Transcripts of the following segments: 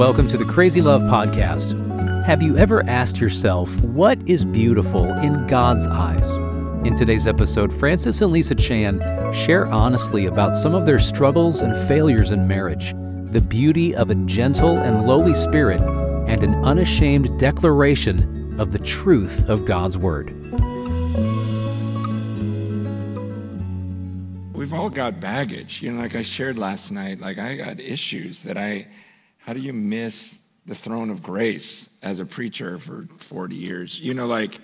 welcome to the Crazy Love Podcast. Have you ever asked yourself, what is beautiful in God's eyes? In today's episode, Francis and Lisa Chan share honestly about some of their struggles and failures in marriage, the beauty of a gentle and lowly spirit, and an unashamed declaration of the truth of God's Word. We've all got baggage. You know, like I shared last night, like I got issues that I, how do you miss the throne of grace as a preacher for 40 years? You know, like,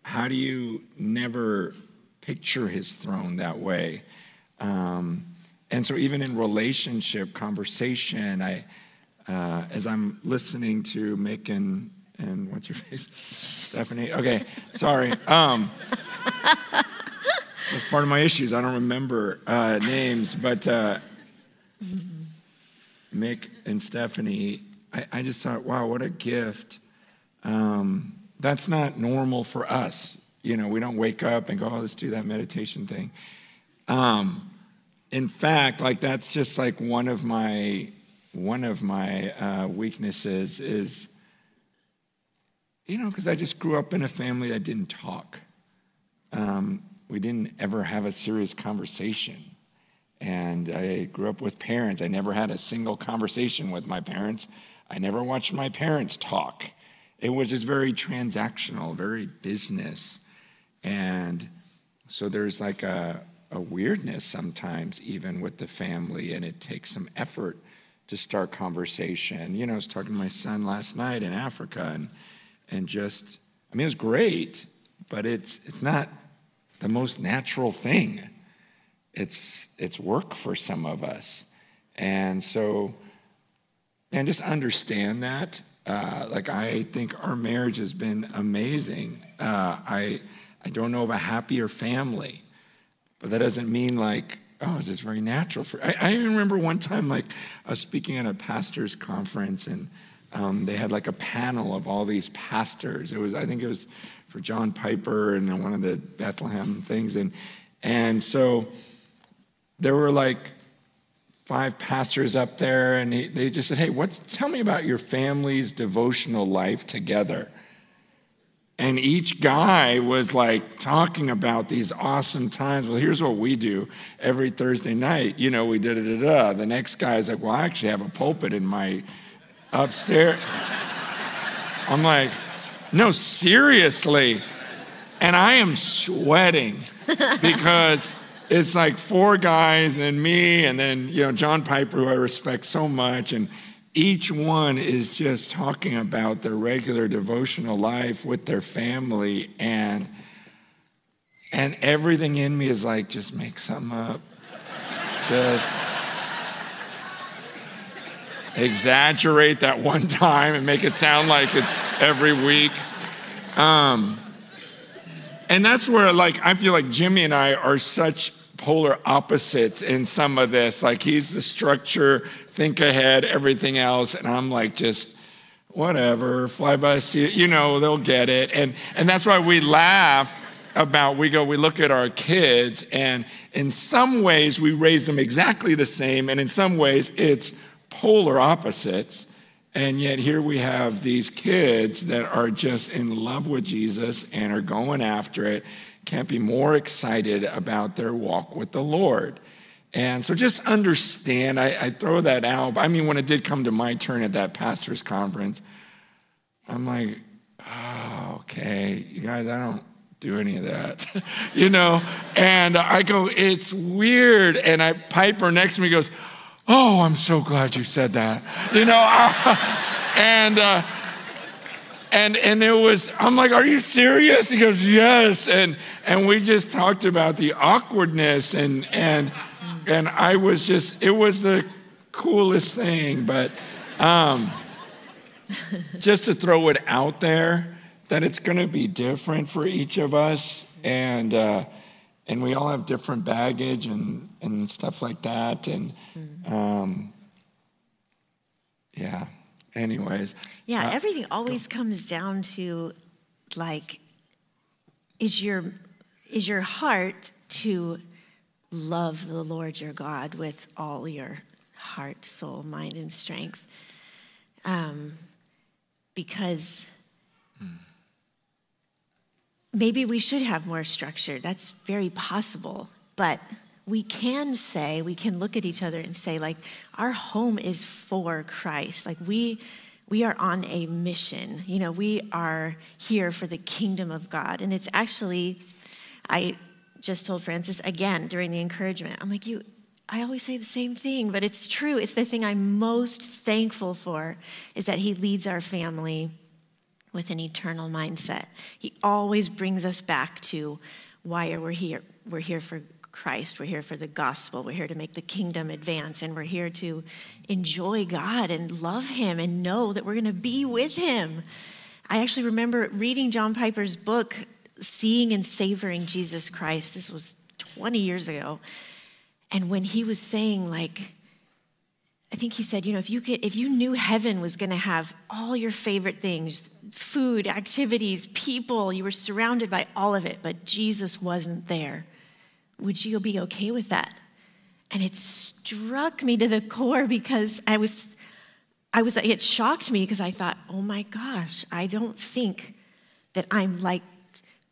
how do you never picture his throne that way? Um, and so, even in relationship conversation, I, uh, as I'm listening to Mick and, and what's your face, Stephanie? Okay, sorry. Um, that's part of my issues. I don't remember uh, names, but uh, Mick and Stephanie, I, I, just thought, wow, what a gift. Um, that's not normal for us. You know, we don't wake up and go, oh, let's do that meditation thing. Um, in fact, like that's just like one of my one of my uh, weaknesses is, you know, because I just grew up in a family that didn't talk. Um, we didn't ever have a serious conversation. And I grew up with parents. I never had a single conversation with my parents. I never watched my parents talk. It was just very transactional, very business. And so there's like a, a weirdness sometimes, even with the family, and it takes some effort to start conversation. You know, I was talking to my son last night in Africa, and, and just, I mean, it was great, but it's, it's not the most natural thing. It's, it's work for some of us. And so, and just understand that uh, like I think our marriage has been amazing. Uh, I I don't know of a happier family, but that doesn't mean like oh it's just very natural for. I, I even remember one time like I was speaking at a pastors conference and um, they had like a panel of all these pastors. It was I think it was for John Piper and one of the Bethlehem things and and so there were like five pastors up there, and he, they just said, Hey, what's, tell me about your family's devotional life together. And each guy was like talking about these awesome times. Well, here's what we do every Thursday night. You know, we da da da da. The next guy is like, Well, I actually have a pulpit in my upstairs. I'm like, No, seriously. And I am sweating because it's like four guys and then me and then you know john piper who i respect so much and each one is just talking about their regular devotional life with their family and and everything in me is like just make something up. Just exaggerate that one time and make it sound like it's every week. Um, and that's where like i feel like jimmy and i are such polar opposites in some of this. Like he's the structure, think ahead, everything else, and I'm like just whatever, fly by seat. You know, they'll get it, and and that's why we laugh about. We go, we look at our kids, and in some ways we raise them exactly the same, and in some ways it's polar opposites. And yet, here we have these kids that are just in love with Jesus and are going after it can't be more excited about their walk with the Lord. And so just understand, I, I, throw that out. I mean, when it did come to my turn at that pastor's conference, I'm like, oh, okay, you guys, I don't do any of that, you know? And I go, it's weird. And I, Piper next to me goes, oh, I'm so glad you said that, you know? and, uh, and and it was i'm like are you serious he goes yes and and we just talked about the awkwardness and and and i was just it was the coolest thing but um just to throw it out there that it's going to be different for each of us and uh and we all have different baggage and and stuff like that and um yeah anyways. Yeah, uh, everything always comes down to like, is your is your heart to love the Lord your God with all your heart, soul, mind, and strength? um, because maybe we should have more structure. That's very possible. But we can say, we can look at each other and say, like, our home is for Christ. Like, we. We are on a mission. You know, we are here for the kingdom of God. And it's actually, I just told Francis again during the encouragement, I'm like, you, I always say the same thing, but it's true. It's the thing I'm most thankful for is that he leads our family with an eternal mindset. He always brings us back to why are we here? We're here for Christ. We're here for the gospel. We're here to make the kingdom advance. And we're here to enjoy God and love Him and know that we're going to be with Him. I actually remember reading John Piper's book, Seeing and Savoring Jesus Christ. This was 20 years ago. And when he was saying, like, I think he said, you know, if you could, if you knew heaven was going to have all your favorite things, food, activities, people, you were surrounded by all of it, but Jesus wasn't there, would you be okay with that? And it struck me to the core because I was, I was, it shocked me because I thought, oh my gosh, I don't think that I'm like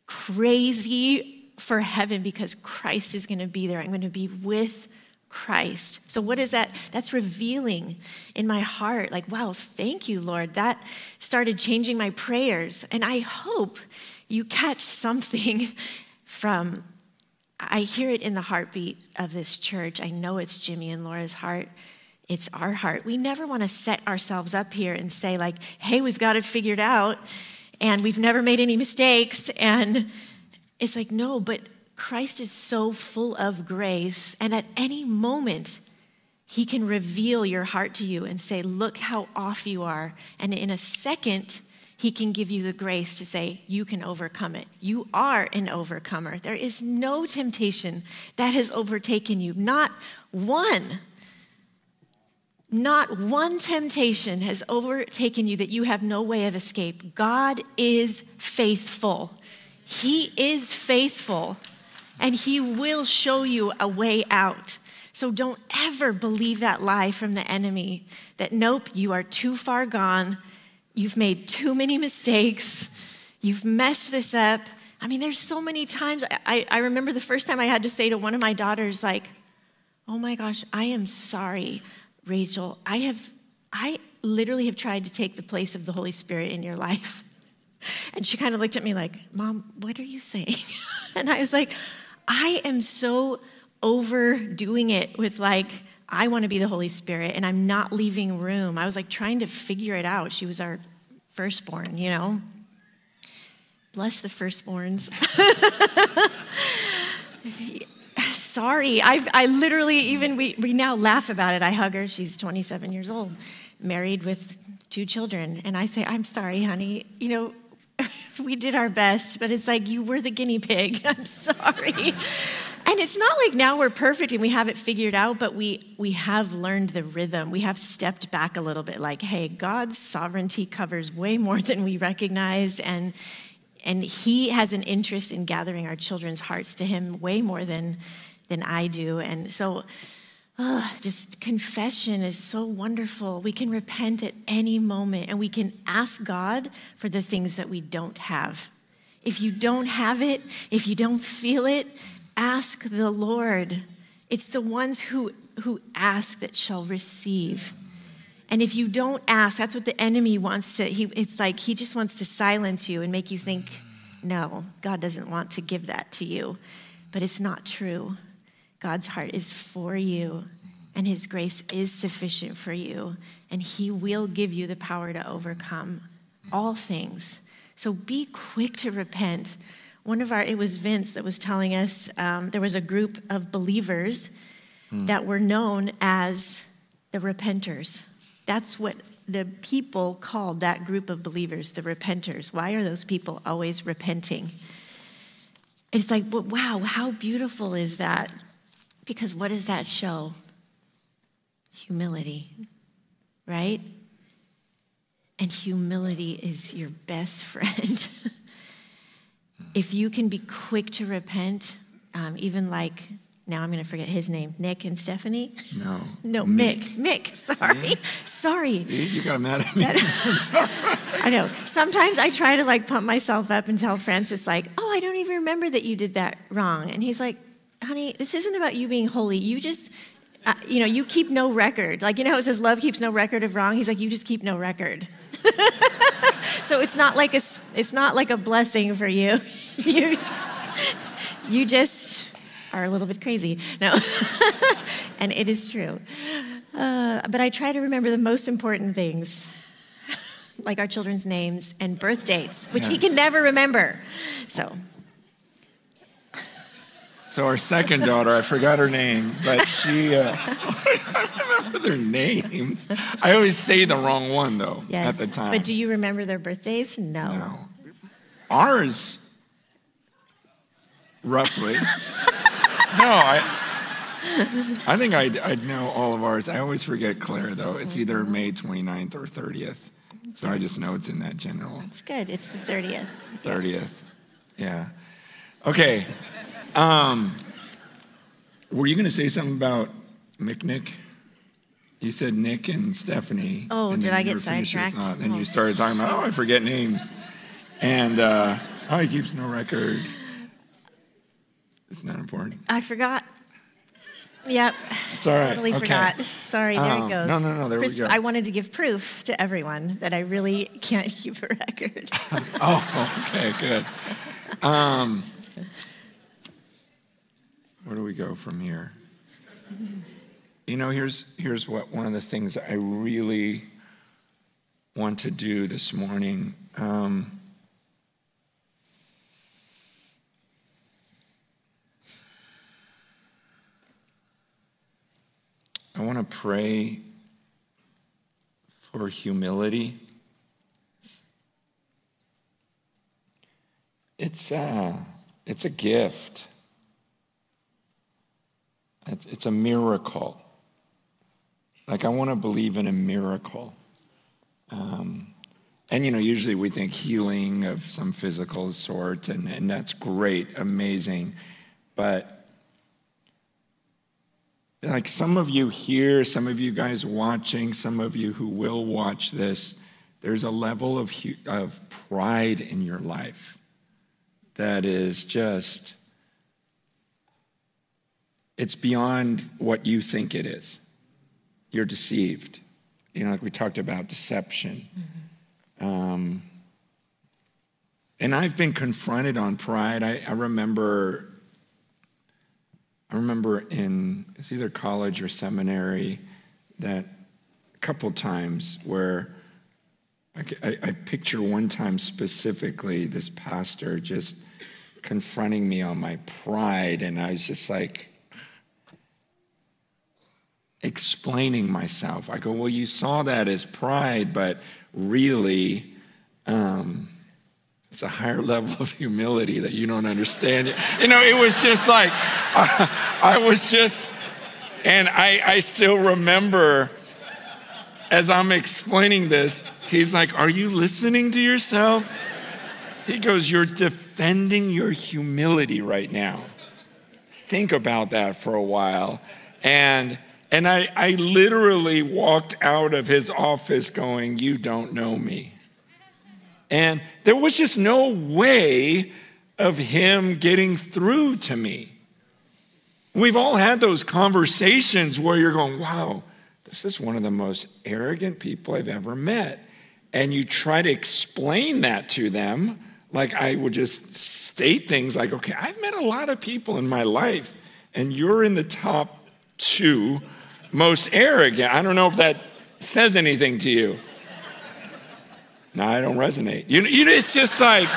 crazy for heaven because Christ is going to be there. I'm going to be with Christ. So, what is that? That's revealing in my heart, like, wow, thank you, Lord. That started changing my prayers. And I hope you catch something from, I hear it in the heartbeat of this church. I know it's Jimmy and Laura's heart. It's our heart. We never want to set ourselves up here and say, like, hey, we've got it figured out and we've never made any mistakes and it's like, no, but Christ is so full of grace, and at any moment, he can reveal your heart to you and say, Look how off you are. And in a second, he can give you the grace to say, You can overcome it. You are an overcomer. There is no temptation that has overtaken you, not one. Not one temptation has overtaken you that you have no way of escape. God is faithful. He is faithful and He will show you a way out. So don't ever believe that lie from the enemy that, nope, you are too far gone. You've made too many mistakes. You've messed this up. I mean, there's so many times. I, I remember the first time I had to say to one of my daughters, like, oh my gosh, I am sorry, Rachel. I have, I literally have tried to take the place of the Holy Spirit in your life. And she kind of looked at me like, Mom, what are you saying? and I was like, I am so overdoing it with like, I want to be the Holy Spirit and I'm not leaving room. I was like trying to figure it out. She was our firstborn, you know? Bless the firstborns. Sorry, i I literally even, we, we now laugh about it. I hug her, she's 27 years old, married with two children. And I say, I'm sorry, honey. You know, we did our best, but it's like you were the guinea pig. I'm sorry. and it's not like now we're perfect and we have it figured out, but we we have learned the rhythm. We have stepped back a little bit like, hey, God's sovereignty covers way more than we recognize and and he has an interest in gathering our children's hearts to him way more than than I do. And so Oh, just confession is so wonderful. We can repent at any moment and we can ask God for the things that we don't have. If you don't have it, if you don't feel it, ask the Lord. It's the ones who, who ask that shall receive. And if you don't ask, that's what the enemy wants to, he, it's like he just wants to silence you and make you think, no, God doesn't want to give that to you. But it's not true. God's heart is for you, and His grace is sufficient for you, and He will give you the power to overcome all things. So be quick to repent. One of our, it was Vince that was telling us um, there was a group of believers mm. that were known as the repenters. That's what the people called that group of believers the repenters. Why are those people always repenting? It's like, wow, how beautiful is that? Because what does that show? Humility, right? And humility is your best friend. if you can be quick to repent, um, even like now I'm going to forget his name, Nick and Stephanie. No. No, Mick. Mick. Sorry. Sorry. See, you got mad at me. I know. Sometimes I try to like pump myself up and tell Francis, like, oh, I don't even remember that you did that wrong. And he's like, honey, this isn't about you being holy. You just, uh, you know, you keep no record. Like, you know how it says love keeps no record of wrong? He's like, you just keep no record. so it's not like a, it's not like a blessing for you. you, you just are a little bit crazy. No. and it is true. Uh, but I try to remember the most important things, like our children's names and birth dates, which he can never remember. So, So our second daughter, I forgot her name, but she, uh, I remember their names. I always say the wrong one though yes. at the time. But do you remember their birthdays? No. No. Ours, roughly. no, I. I think I'd, I'd know all of ours. I always forget Claire, though. It's either Mm-hmm. May 29th or 30th. So I just know it's in that general It's good. It's the 30th. 30th. Yeah. Okay. Um, were you going to say something about McNick? You said Nick and Stephanie. Oh, and did I get were finished sidetracked? thought. Then Oh. you started talking about, oh, I forget names. And uh, oh, he keeps no record. It's not important. I forgot. Yep. It's all right. Totally okay. forgot. Sorry, there Oh, it goes. no, no, no, there we go. I wanted to give proof to everyone that I really can't keep a record. Oh, okay, good. Um, where do we go from here? You know, here's here's what one of the things I really want to do this morning. Um, I want to pray for humility. It's uh, it's a gift. It's, it's a miracle. Like I want to believe in a miracle. Um, and you know, usually we think healing of some physical sort, and, and that's great, amazing. But like some of you here, some of you guys watching, some of you who will watch this, there's a level of, of pride in your life that is just, it's beyond what you think it is. You're deceived. You know, like we talked about deception. Um, and I've been confronted on pride. I, I remember, I remember in it's either college or seminary that a couple times where I, I, I picture one time specifically this pastor just confronting me on my pride, and I was just like explaining myself. I go, Well, you saw that as pride, but really, um, it's a higher level of humility that you don't understand. You know, it was just like, I was just, and I, I still remember as I'm explaining this, he's like, Are you listening to yourself? He goes, You're defending your humility right now. Think about that for a while. And and I, I literally walked out of his office going, You don't know me. And there was just no way of him getting through to me. We've all had those conversations where you're going, Wow, this is one of the most arrogant people I've ever met. And you try to explain that to them. Like I would just state things like, okay, I've met a lot of people in my life, and you're in the top two most arrogant. I don't know if that says anything to you. No, I don't resonate. You, you, it's just like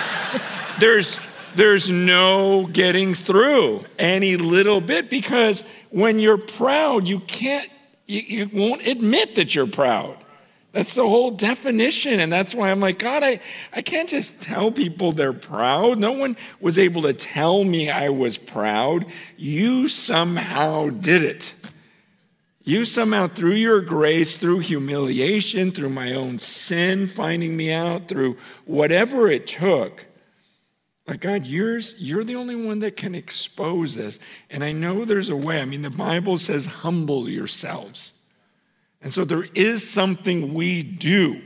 there's there's no getting through any little bit because when you're proud, you can't you, you won't admit that you're proud. That's the whole definition. And that's why I'm like, God, I, I can't just tell people they're proud. No one was able to tell me I was proud. You somehow did it. You somehow, through your grace, through humiliation, through my own sin, finding me out, through whatever it took, Like, God, yours, you're the only one that can expose this. And I know there's a way. I mean, the Bible says, humble yourselves. And so there is something we do.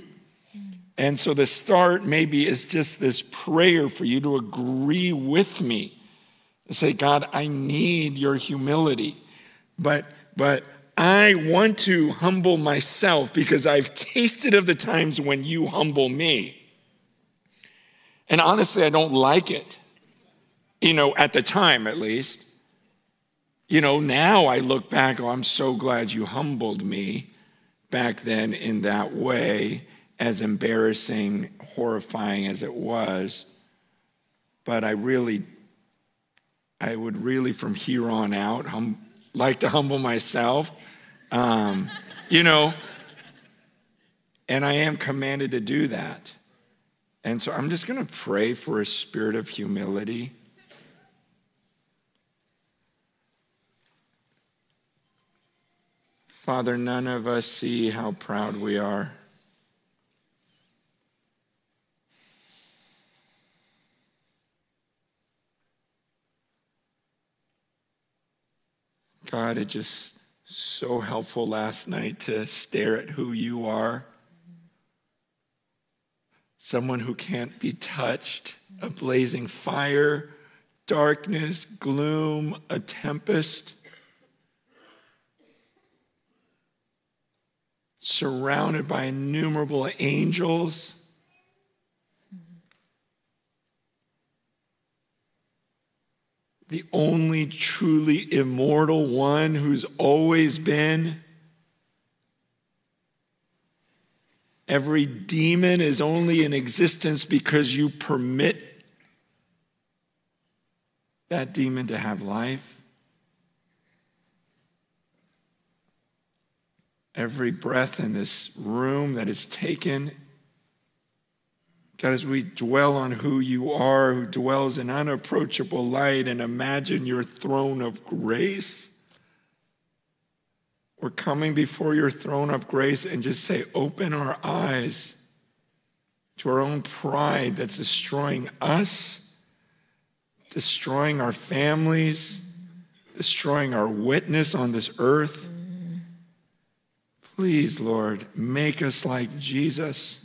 And so the start maybe is just this prayer for you to agree with me. To say, God, I need your humility. But but I want to humble myself because I've tasted of the times when you humble me. And honestly, I don't like it, you know, at the time at least. You know, now I look back, oh, I'm so glad you humbled me back then in that way, as embarrassing, horrifying as it was. But I really, I would really from here on out hum, like to humble myself. Um, you know, and I am commanded to do that. And so I'm just going to pray for a spirit of humility. Father, none of us see how proud we are. God, it just so helpful last night to stare at who you are someone who can't be touched, a blazing fire, darkness, gloom, a tempest. Surrounded by innumerable angels. The only truly immortal one who's always been Every demon is only in existence because you permit that demon to have life. Every breath in this room that is taken, God, as we dwell on who you are, who dwells in unapproachable light, and imagine your throne of grace. We're coming before your throne of grace and just say, open our eyes to our own pride that's destroying us, destroying our families, destroying our witness on this earth. Please, Lord, make us like Jesus.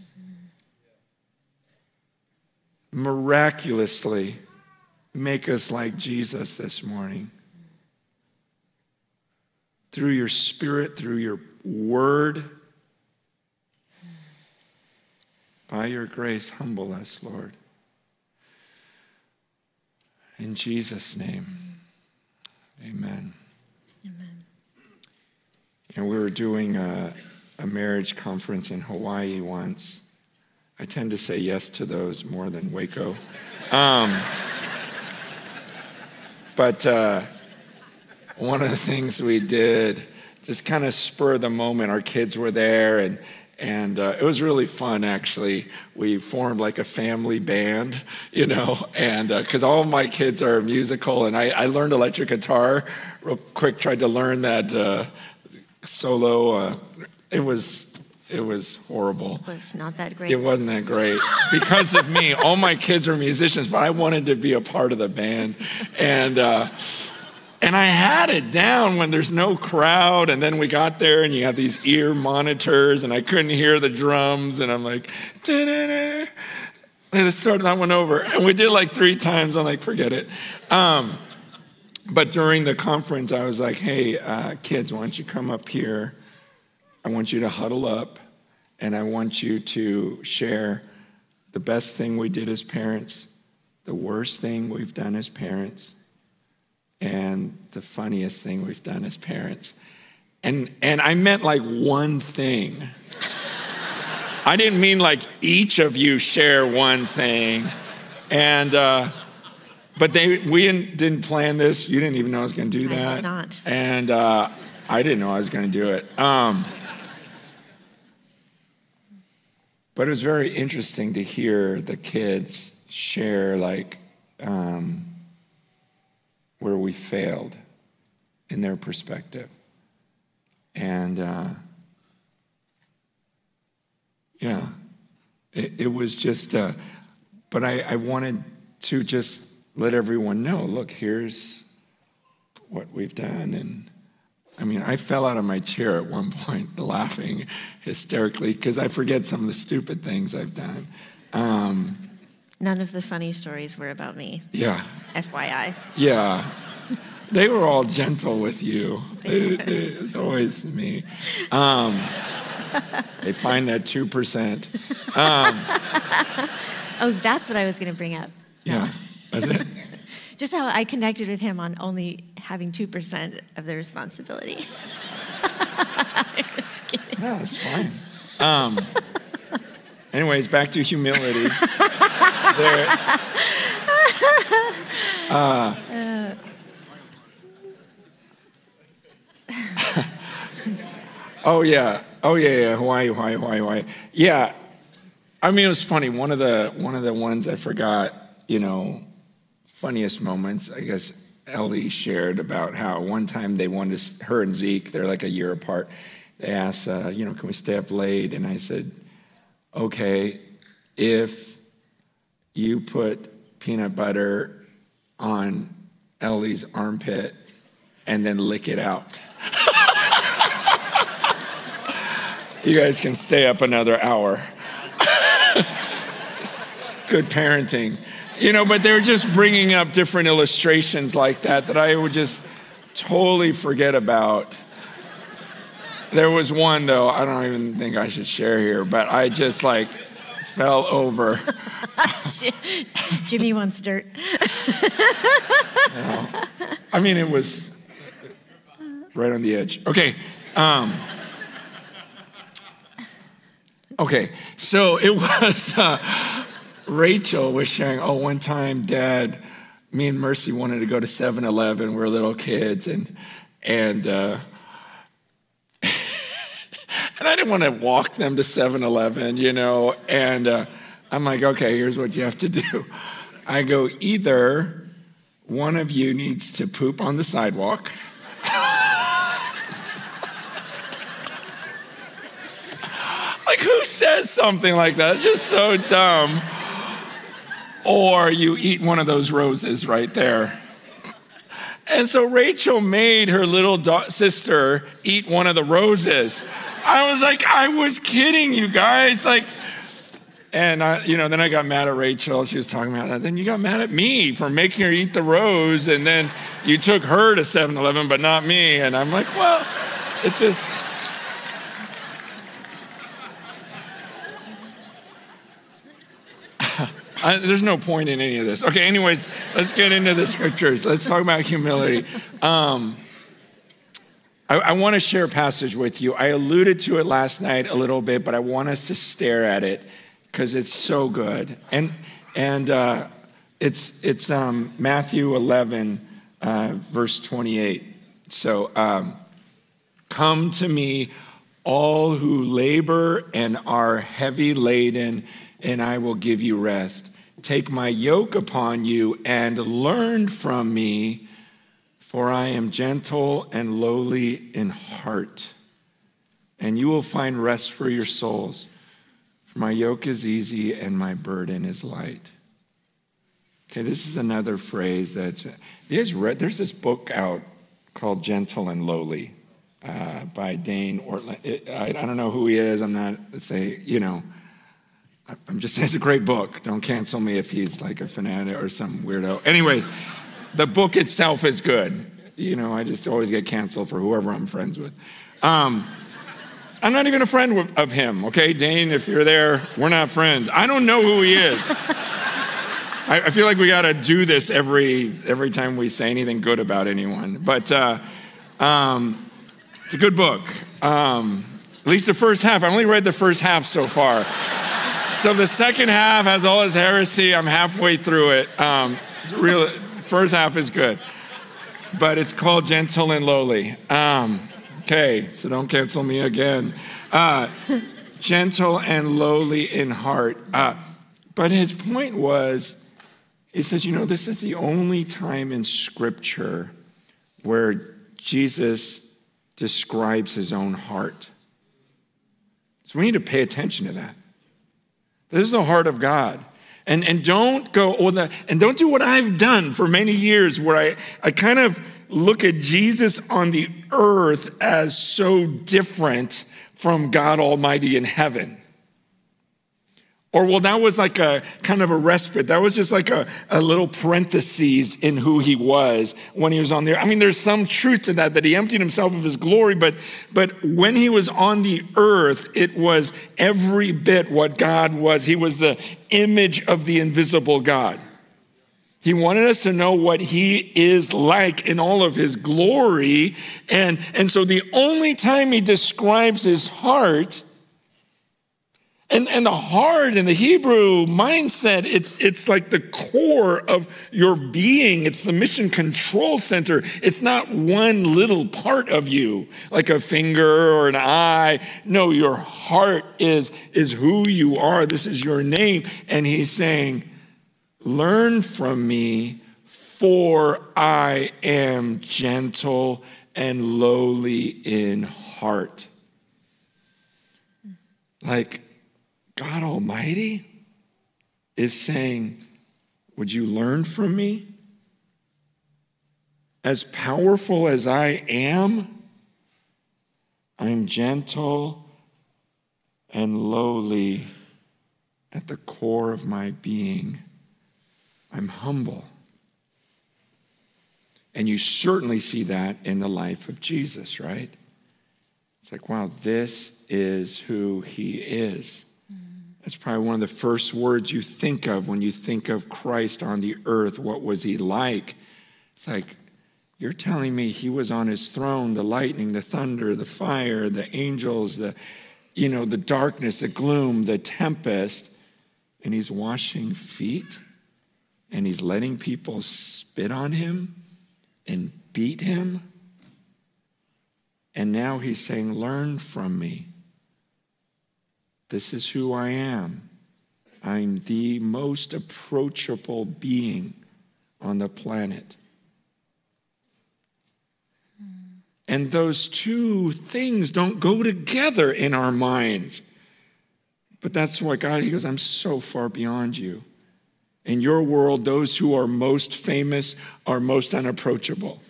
Miraculously, make us like Jesus this morning through your spirit, through your word. By your grace, humble us, Lord. In Jesus' name, amen. Amen. And we were doing a, a marriage conference in Hawaii once. I tend to say yes to those more than Waco. Um, but uh, one of the things we did, just kind of spur the moment, our kids were there and and uh, it was really fun actually we formed like a family band you know and because uh, all my kids are musical and I, I, learned electric guitar real quick tried to learn that uh, solo uh, it was it was horrible it was not that great it wasn't that great because of me all my kids are musicians but i wanted to be a part of the band and uh, and I had it down when there's no crowd. And then we got there and you have these ear monitors and I couldn't hear the drums. And I'm like, da-da-da. let's start that one over. And we did like three times. I'm like, forget it. Um, but during the conference, I was like, hey, uh, kids, why don't you come up here? I want you to huddle up and I want you to share the best thing we did as parents, the worst thing we've done as parents and the funniest thing we've done as parents. And, and I meant like one thing. I didn't mean like each of you share one thing. And, uh, but they, we didn't plan this. You didn't even know I was going to do that. I did not. And uh, I didn't know I was going to do it. Um, but it was very interesting to hear the kids share like um, where we failed in their perspective. And uh, yeah, it, it, was just, uh, but I, I wanted to just let everyone know look, here's what we've done. And I mean, I fell out of my chair at one point laughing hysterically because I forget some of the stupid things I've done. Um, None of the funny stories were about me, yeah, FYI. yeah. They were all gentle with you. It, it was always me. Um, they find that 2%. Um, Oh, that's what I was going to bring up. yeah, that's it. Just how I connected with him on only having 2% of the responsibility. I Just kidding. No, it's fine. Um, anyways, back to humility. There, uh, oh yeah, oh yeah, yeah, Hawaii, Hawaii, Hawaii, Hawaii. Yeah, I mean it was funny. One of the one of the ones I forgot, you know, funniest moments. I guess Ellie shared about how one time they wanted to, her and Zeke, they're like a year apart. They asked, uh, you know, can we stay up late? And I said, okay, if you put peanut butter on Ellie's armpit and then lick it out. you guys can stay up another hour. Good parenting. You know, but they're just bringing up different illustrations like that that I would just totally forget about. There was one though, I don't even think I should share here, but I just like fell over. Jimmy wants dirt. I mean, it was right on the edge. Okay. Um, okay. So it was uh, Rachel was sharing, oh, one time dad, me and Mercy wanted to go to 7 Eleven. We are little kids. And, and, uh, and I didn't want to walk them to 7 Eleven, you know. And uh, I'm like, okay, here's what you have to do. I go, either one of you needs to poop on the sidewalk. like, who says something like that? It's just so dumb. Or you eat one of those roses right there. And so Rachel made her little da- sister eat one of the roses. I was like, I was kidding you guys. Like, and I, you know, then I got mad at Rachel. She was talking about that. Then you got mad at me for making her eat the rose, and then you took her to 7-Eleven, but not me. And I'm like, well, it just. I, there's no point in any of this. Okay, anyways, let's get into the scriptures. Let's talk about humility. Um, I, I want to share a passage with you. I alluded to it last night a little bit, but I want us to stare at it because it's so good. And and uh, it's it's um, Matthew 11, uh, verse 28. So um, come to me, all who labor and are heavy laden, and I will give you rest. Take my yoke upon you and learn from me, for I am gentle and lowly in heart, and you will find rest for your souls. For my yoke is easy and my burden is light. Okay, this is another phrase that's. Read? There's this book out called Gentle and Lowly uh, by Dane Ortlund. It, I, I don't know who he is. I'm not say you know. I'm just saying it's a great book. Don't cancel me if he's like a fanatic or some weirdo. Anyways, the book itself is good. You know, I just always get canceled for whoever I'm friends with. Um, I'm not even a friend of him, okay? Dane, if you're there, we're not friends. I don't know who he is. I, I, feel like we got to do this every, every time we say anything good about anyone. But uh, um, it's a good book. Um, at least the first half. I only read the first half so far. So the second half has all his heresy. I'm halfway through it. Um, real, first half is good, but it's called Gentle and Lowly. Um, okay, so don't cancel me again. Uh, gentle and lowly in heart. Uh, but his point was, he says, you know, this is the only time in Scripture where Jesus describes his own heart. So we need to pay attention to that. This is the heart of God. And, and don't go, oh, the, and don't do what I've done for many years where I, I kind of look at Jesus on the earth as so different from God Almighty in heaven. Or, well, that was like a kind of a respite. That was just like a, a little parenthesis in who he was when he was on there. I mean, there's some truth to that, that he emptied himself of his glory, but, but when he was on the earth, it was every bit what God was. He was the image of the invisible God. He wanted us to know what he is like in all of his glory. And, and so the only time he describes his heart and, and the heart in the Hebrew mindset, it's, it's like the core of your being. It's the mission control center. It's not one little part of you, like a finger or an eye. No, your heart is, is who you are. This is your name. And he's saying, Learn from me, for I am gentle and lowly in heart. Like, God Almighty is saying, Would you learn from me? As powerful as I am, I'm gentle and lowly at the core of my being. I'm humble. And you certainly see that in the life of Jesus, right? It's like, wow, this is who he is. That's probably one of the first words you think of when you think of Christ on the earth. What was he like? It's like, you're telling me he was on his throne, the lightning, the thunder, the fire, the angels, the, you know, the darkness, the gloom, the tempest, and he's washing feet and he's letting people spit on him and beat him. And now he's saying, Learn from me. This is who I am. I'm the most approachable being on the planet. Hmm. And those two things don't go together in our minds. But that's why God, He goes, I'm so far beyond you. In your world, those who are most famous are most unapproachable.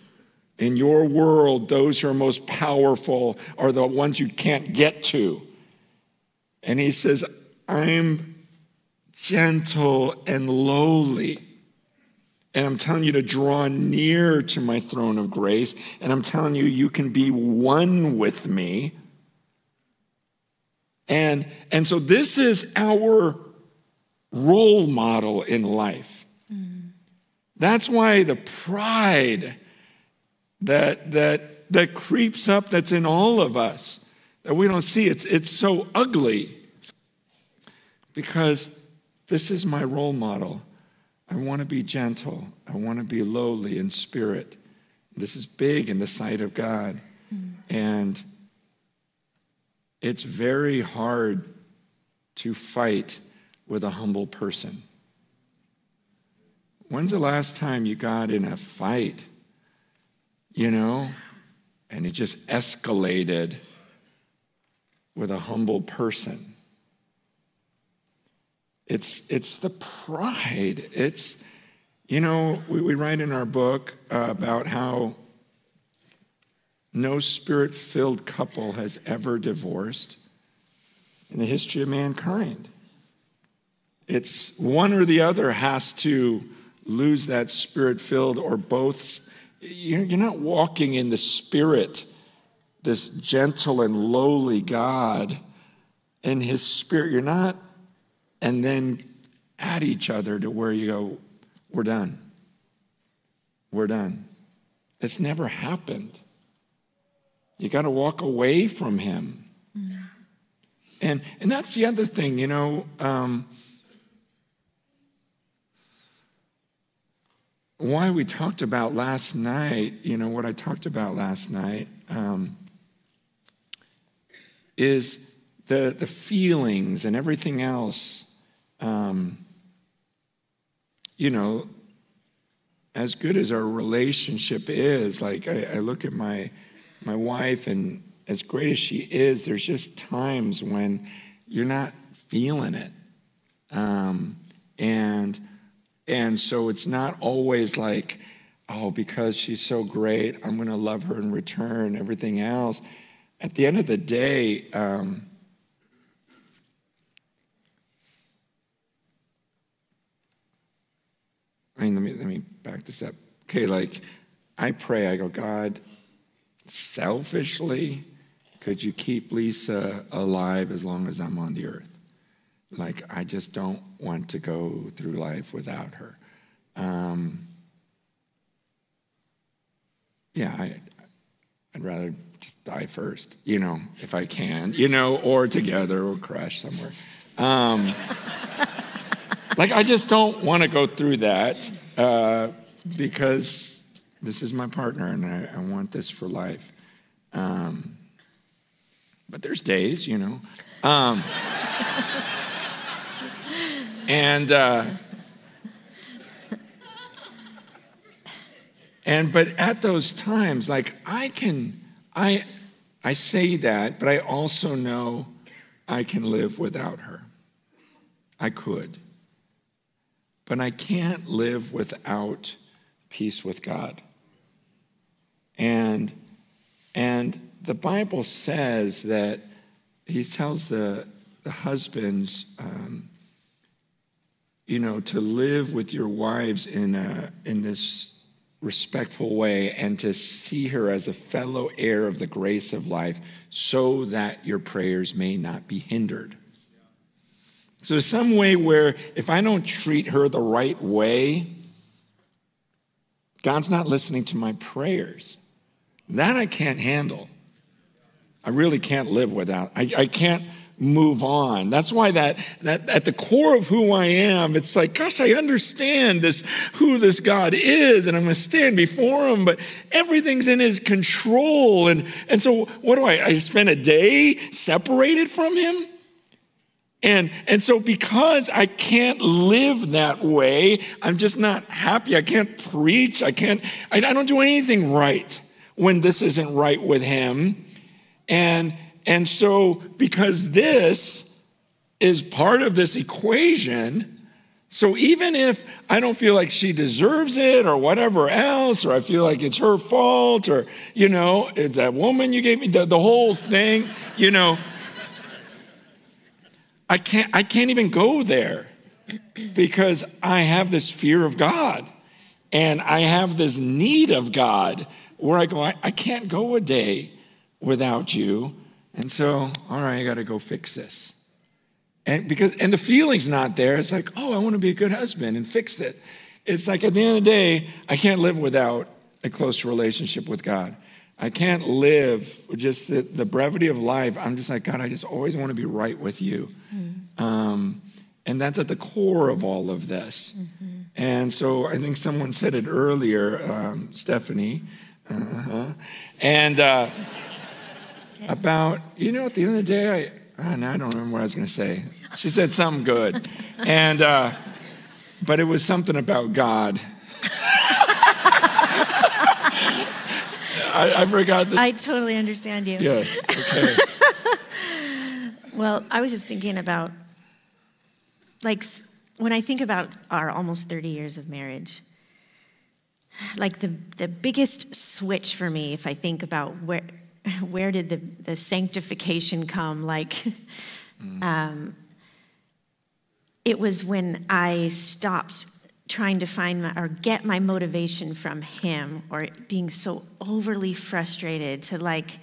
In your world, those who are most powerful are the ones you can't get to. And he says, I'm gentle and lowly. And I'm telling you to draw near to my throne of grace. And I'm telling you, you can be one with me. And, and so this is our role model in life. Mm. That's why the pride that, that, that creeps up that's in all of us that we don't see. It's, it's so ugly because this is my role model. I want to be gentle. I want to be lowly in spirit. This is big in the sight of God. Mm. And it's very hard to fight with a humble person. When's the last time you got in a fight, you know, and it just escalated with a humble person. It's, it's the pride. It's, you know, we, we write in our book uh, about how no spirit filled couple has ever divorced in the history of mankind. It's one or the other has to lose that spirit filled, or both. You're not walking in the spirit this gentle and lowly God in his spirit. You're not, and then at each other to where you go, we're done. We're done. It's never happened. You got to walk away from him. Mm. And, and that's the other thing, you know. Um, why we talked about last night, you know, what I talked about last night. Um, is the, the feelings and everything else. Um, you know, as good as our relationship is, like I, I look at my my wife, and as great as she is, there's just times when you're not feeling it. Um, And and so it's not always like, oh, because she's so great, I'm going to love her in return, everything else. At the end of the day, um, I mean, let me, let me back this up. Okay, like, I pray, I go, God, selfishly, could you keep Lisa alive as long as I'm on the earth? Like, I just don't want to go through life without her. Um, yeah, I, I'd rather just die first, you know, if I can, you know, or together or crash somewhere. Um, like, I just don't want to go through that uh, because this is my partner and I, I want this for life. Um, but there's days, you know. Um, and, uh, and, but at those times, like, I can, I, I say that, but I also know I can live without her. I could. But I can't live without peace with God. And, and the Bible says that he tells the, the husbands, um, you know, to live with your wives in, a, in this respectful way and to see her as a fellow heir of the grace of life so that your prayers may not be hindered. So, there's some way where if I don't treat her the right way, God's not listening to my prayers. That I can't handle. I really can't live without. I, I can't move on. That's why that, that at the core of who I am, it's like, gosh, I understand this, who this God is, and I'm going to stand before him, but everything's in his control. And, and so what do I, I spend a day separated from him? And, and so because I can't live that way, I'm just not happy. I can't preach. I can't, I, I don't do anything right when this isn't right with him. And, and so, because this is part of this equation, so even if I don't feel like she deserves it or whatever else, or I feel like it's her fault, or, you know, it's that woman you gave me, the, the whole thing, you know, I can't, I can't even go there because I have this fear of God and I have this need of God where I go, I, I can't go a day without you. And so, all right, I got to go fix this. And because and the feeling's not there. It's like, oh, I want to be a good husband and fix it. It's like at the end of the day, I can't live without a close relationship with God. I can't live just the, the brevity of life. I'm just like, God, I just always want to be right with you. Mm-hmm. Um, and that's at the core of all of this. Mm-hmm. And so I think someone said it earlier, um, Stephanie. Uh-huh. And uh, about, you know, at the end of the day, I, I don't remember what I was going to say. She said something good. and, uh, but it was something about God. I, I, forgot that. I totally understand you. Yes. Okay. well, I was just thinking about, like, when I think about our almost 30 years of marriage, like the, the biggest switch for me, if I think about where, where did the, the sanctification come? Like, mm. um, it was when I stopped trying to find my, or get my motivation from him or being so overly frustrated to like,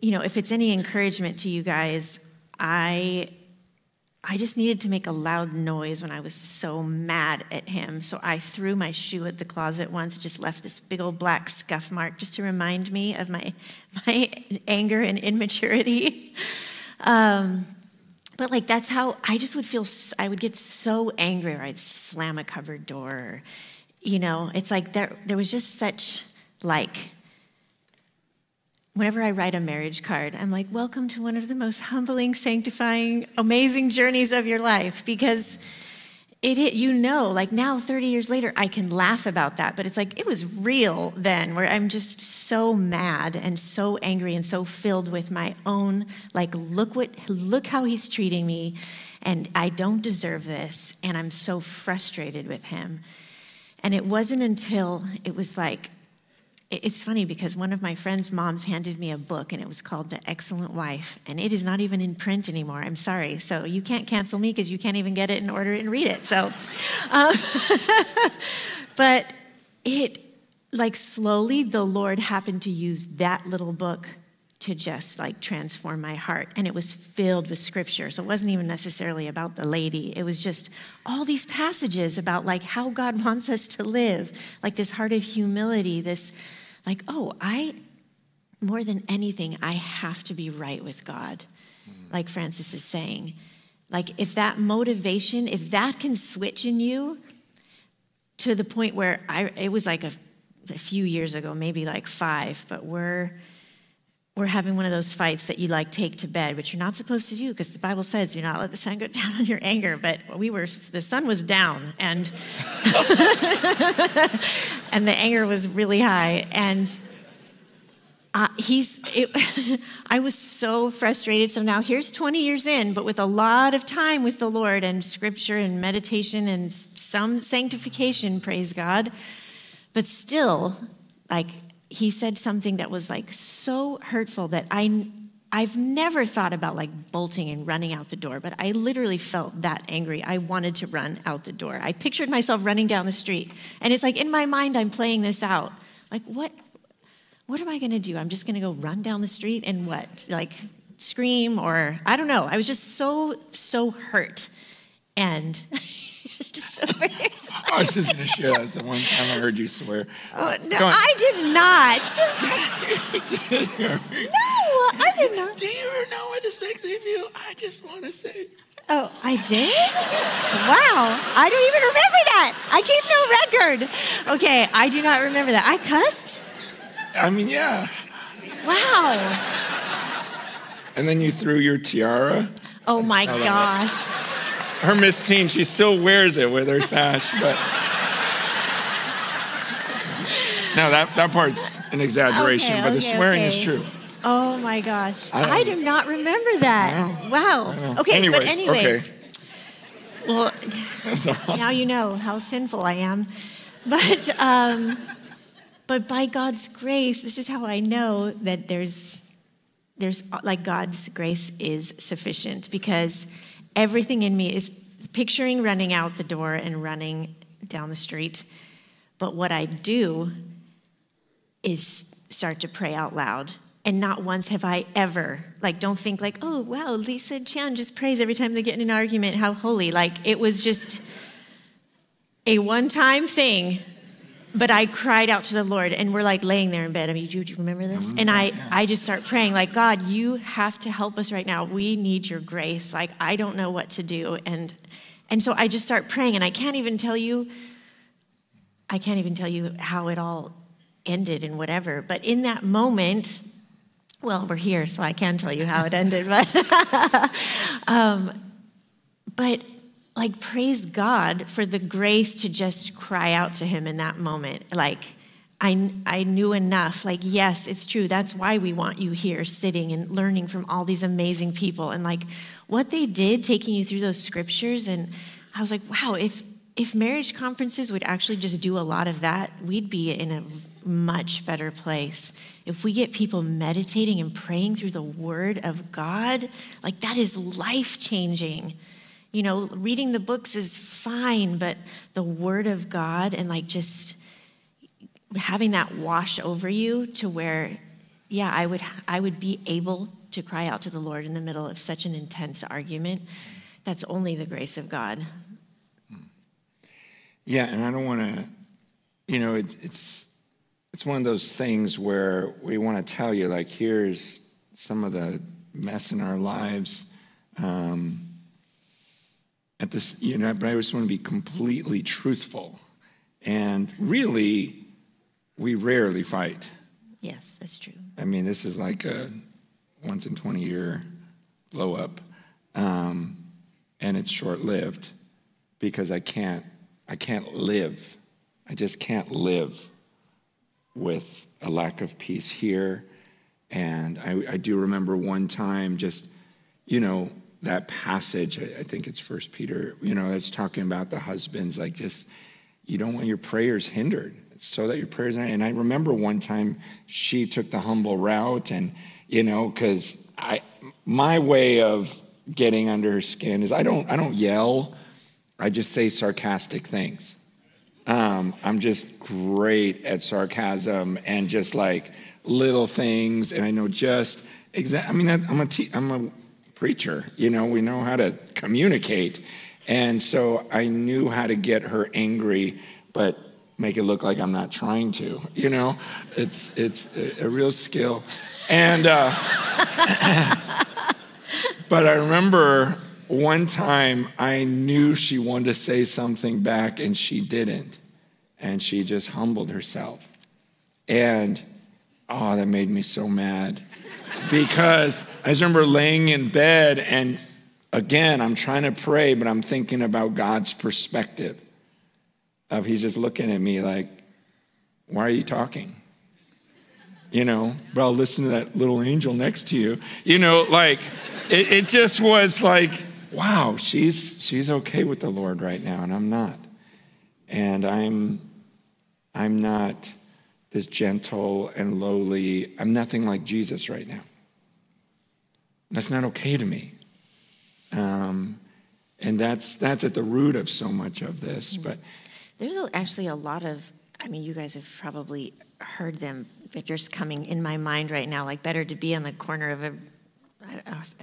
you know, if it's any encouragement to you guys, I I just needed to make a loud noise when I was so mad at him. So I threw my shoe at the closet once, just left this big old black scuff mark just to remind me of my, my anger and immaturity. Um, but like that's how I just would feel, I would get so angry or I'd slam a cupboard door. You know, it's like there, there was just such like whenever I write a marriage card, I'm like, welcome to one of the most humbling, sanctifying, amazing journeys of your life because it, it you know like now 30 years later i can laugh about that but it's like it was real then where i'm just so mad and so angry and so filled with my own like look what look how he's treating me and i don't deserve this and i'm so frustrated with him. And it wasn't until it was like it's funny because one of my friend's moms handed me a book and it was called The Excellent Wife. And it is not even in print anymore. I'm sorry. So you can't cancel me because you can't even get it and order it and read it. So, um, but it, like, slowly the Lord happened to use that little book to just like transform my heart. And it was filled with scripture. So it wasn't even necessarily about the lady. It was just all these passages about like how God wants us to live, like this heart of humility, this like, oh, I, more than anything, I have to be right with God, mm. like Francis is saying. Like, if that motivation, if that can switch in you to the point where I, it was like a, a few years ago, maybe like five, but we're, we're having one of those fights that you like take to bed, which you're not supposed to do because the Bible says do not let the sun go down on your anger. But we were, the sun was down and and the anger was really high. And uh, he's, it, I was so frustrated. So now here's 20 years in, but with a lot of time with the Lord and scripture and meditation and some sanctification, praise God. But still, like, he said something that was like so hurtful that I I've never thought about like bolting and running out the door, but I literally felt that angry. I wanted to run out the door. I pictured myself running down the street. And it's like in my mind, I'm playing this out. Like, what, what am I to do? I'm just to go run down the street and what? Like, scream or I don't know. I was just so, so hurt. And I was just going to share that. the one time I heard you swear. Oh, no, I did not. no. I did not. Do you ever know what this makes me feel? I just want to say. Oh, I did? wow. I don't even remember that. I keep no record. Okay, I do not remember that. I cussed? I mean, yeah. Wow. And then you threw your tiara. Oh my gosh. Her Miss Teen, she still wears it with her sash, but. no, that, that part's an exaggeration, okay, but the swearing okay. is true. Oh my gosh. I, I do not remember that. Wow. Okay, anyways, but anyways. Okay. Well, awesome. now you know how sinful I am. But um, but by God's grace, this is how I know that there's there's like God's grace is sufficient because everything in me is picturing running out the door and running down the street. But what I do is start to pray out loud and not once have I ever, like, don't think, like, oh, wow, Lisa Chan just prays every time they get in an argument, how holy. Like, it was just a one time thing. But I cried out to the Lord, and we're like laying there in bed. I mean, do you remember this? and I, I just start praying, like, God, you have to help us right now. We need your grace. Like, I don't know what to do. And, and so I just start praying, and I can't even tell you, I can't even tell you how it all ended and whatever. But in that moment, well, we're here, so I can tell you how it ended. But, um, but like, praise God for the grace to just cry out to Him in that moment. Like, I, I knew enough. Like, yes, it's true. That's why we want you here sitting and learning from all these amazing people. And like what they did, taking you through those scriptures. And I was like, wow, if, if marriage conferences would actually just do a lot of that, we'd be in a much better place. If we get people meditating and praying through the Word of God, like that is life changing. You know, reading the books is fine, but the Word of God and like just having that wash over you to where, yeah, I would, I would be able to cry out to the Lord in the middle of such an intense argument. That's only the grace of God. Yeah, and I don't want to, you know, it, it's it's one of those things where we want to tell you, like, here's some of the mess in our lives. Um, at this, you know, but I just want to be completely truthful. And really, we rarely fight. Yes, that's true. I mean, this is like a once in 20 year blow up, um, and it's short lived. because I can't, I can't live. I just can't live with a lack of peace here. And I, I do remember one time just, you know, that passage, I, think it's First Peter, you know, it's talking about the husbands, like just, you don't want your prayers hindered so that your prayers and I remember one time she took the humble route and, you know, because I, my way of getting under her skin is I don't, I don't yell. I just say sarcastic things. Um, I'm just great at sarcasm and just like little things. And I know just exactly, I mean, I'm a, te- I'm a preacher, you know, we know how to communicate. And so I knew how to get her angry, but make it look like I'm not trying to, you know? It's, it's a, a real skill. And, uh, but I remember one time I knew she wanted to say something back and she didn't. And she just humbled herself. And oh, that made me so mad. Because I just remember laying in bed and again, I'm trying to pray, but I'm thinking about God's perspective of he's just looking at me like, why are you talking? You know, but I'll listen to that little angel next to you. You know, like it, it just was like, wow, she's she's okay with the Lord right now, and I'm not. And I'm I'm not this gentle and lowly. I'm nothing like Jesus right now. That's not okay to me. Um, and that's that's at the root of so much of this. But there's actually a lot of, I mean, you guys have probably heard them just coming in my mind right now, like better to be on the corner of a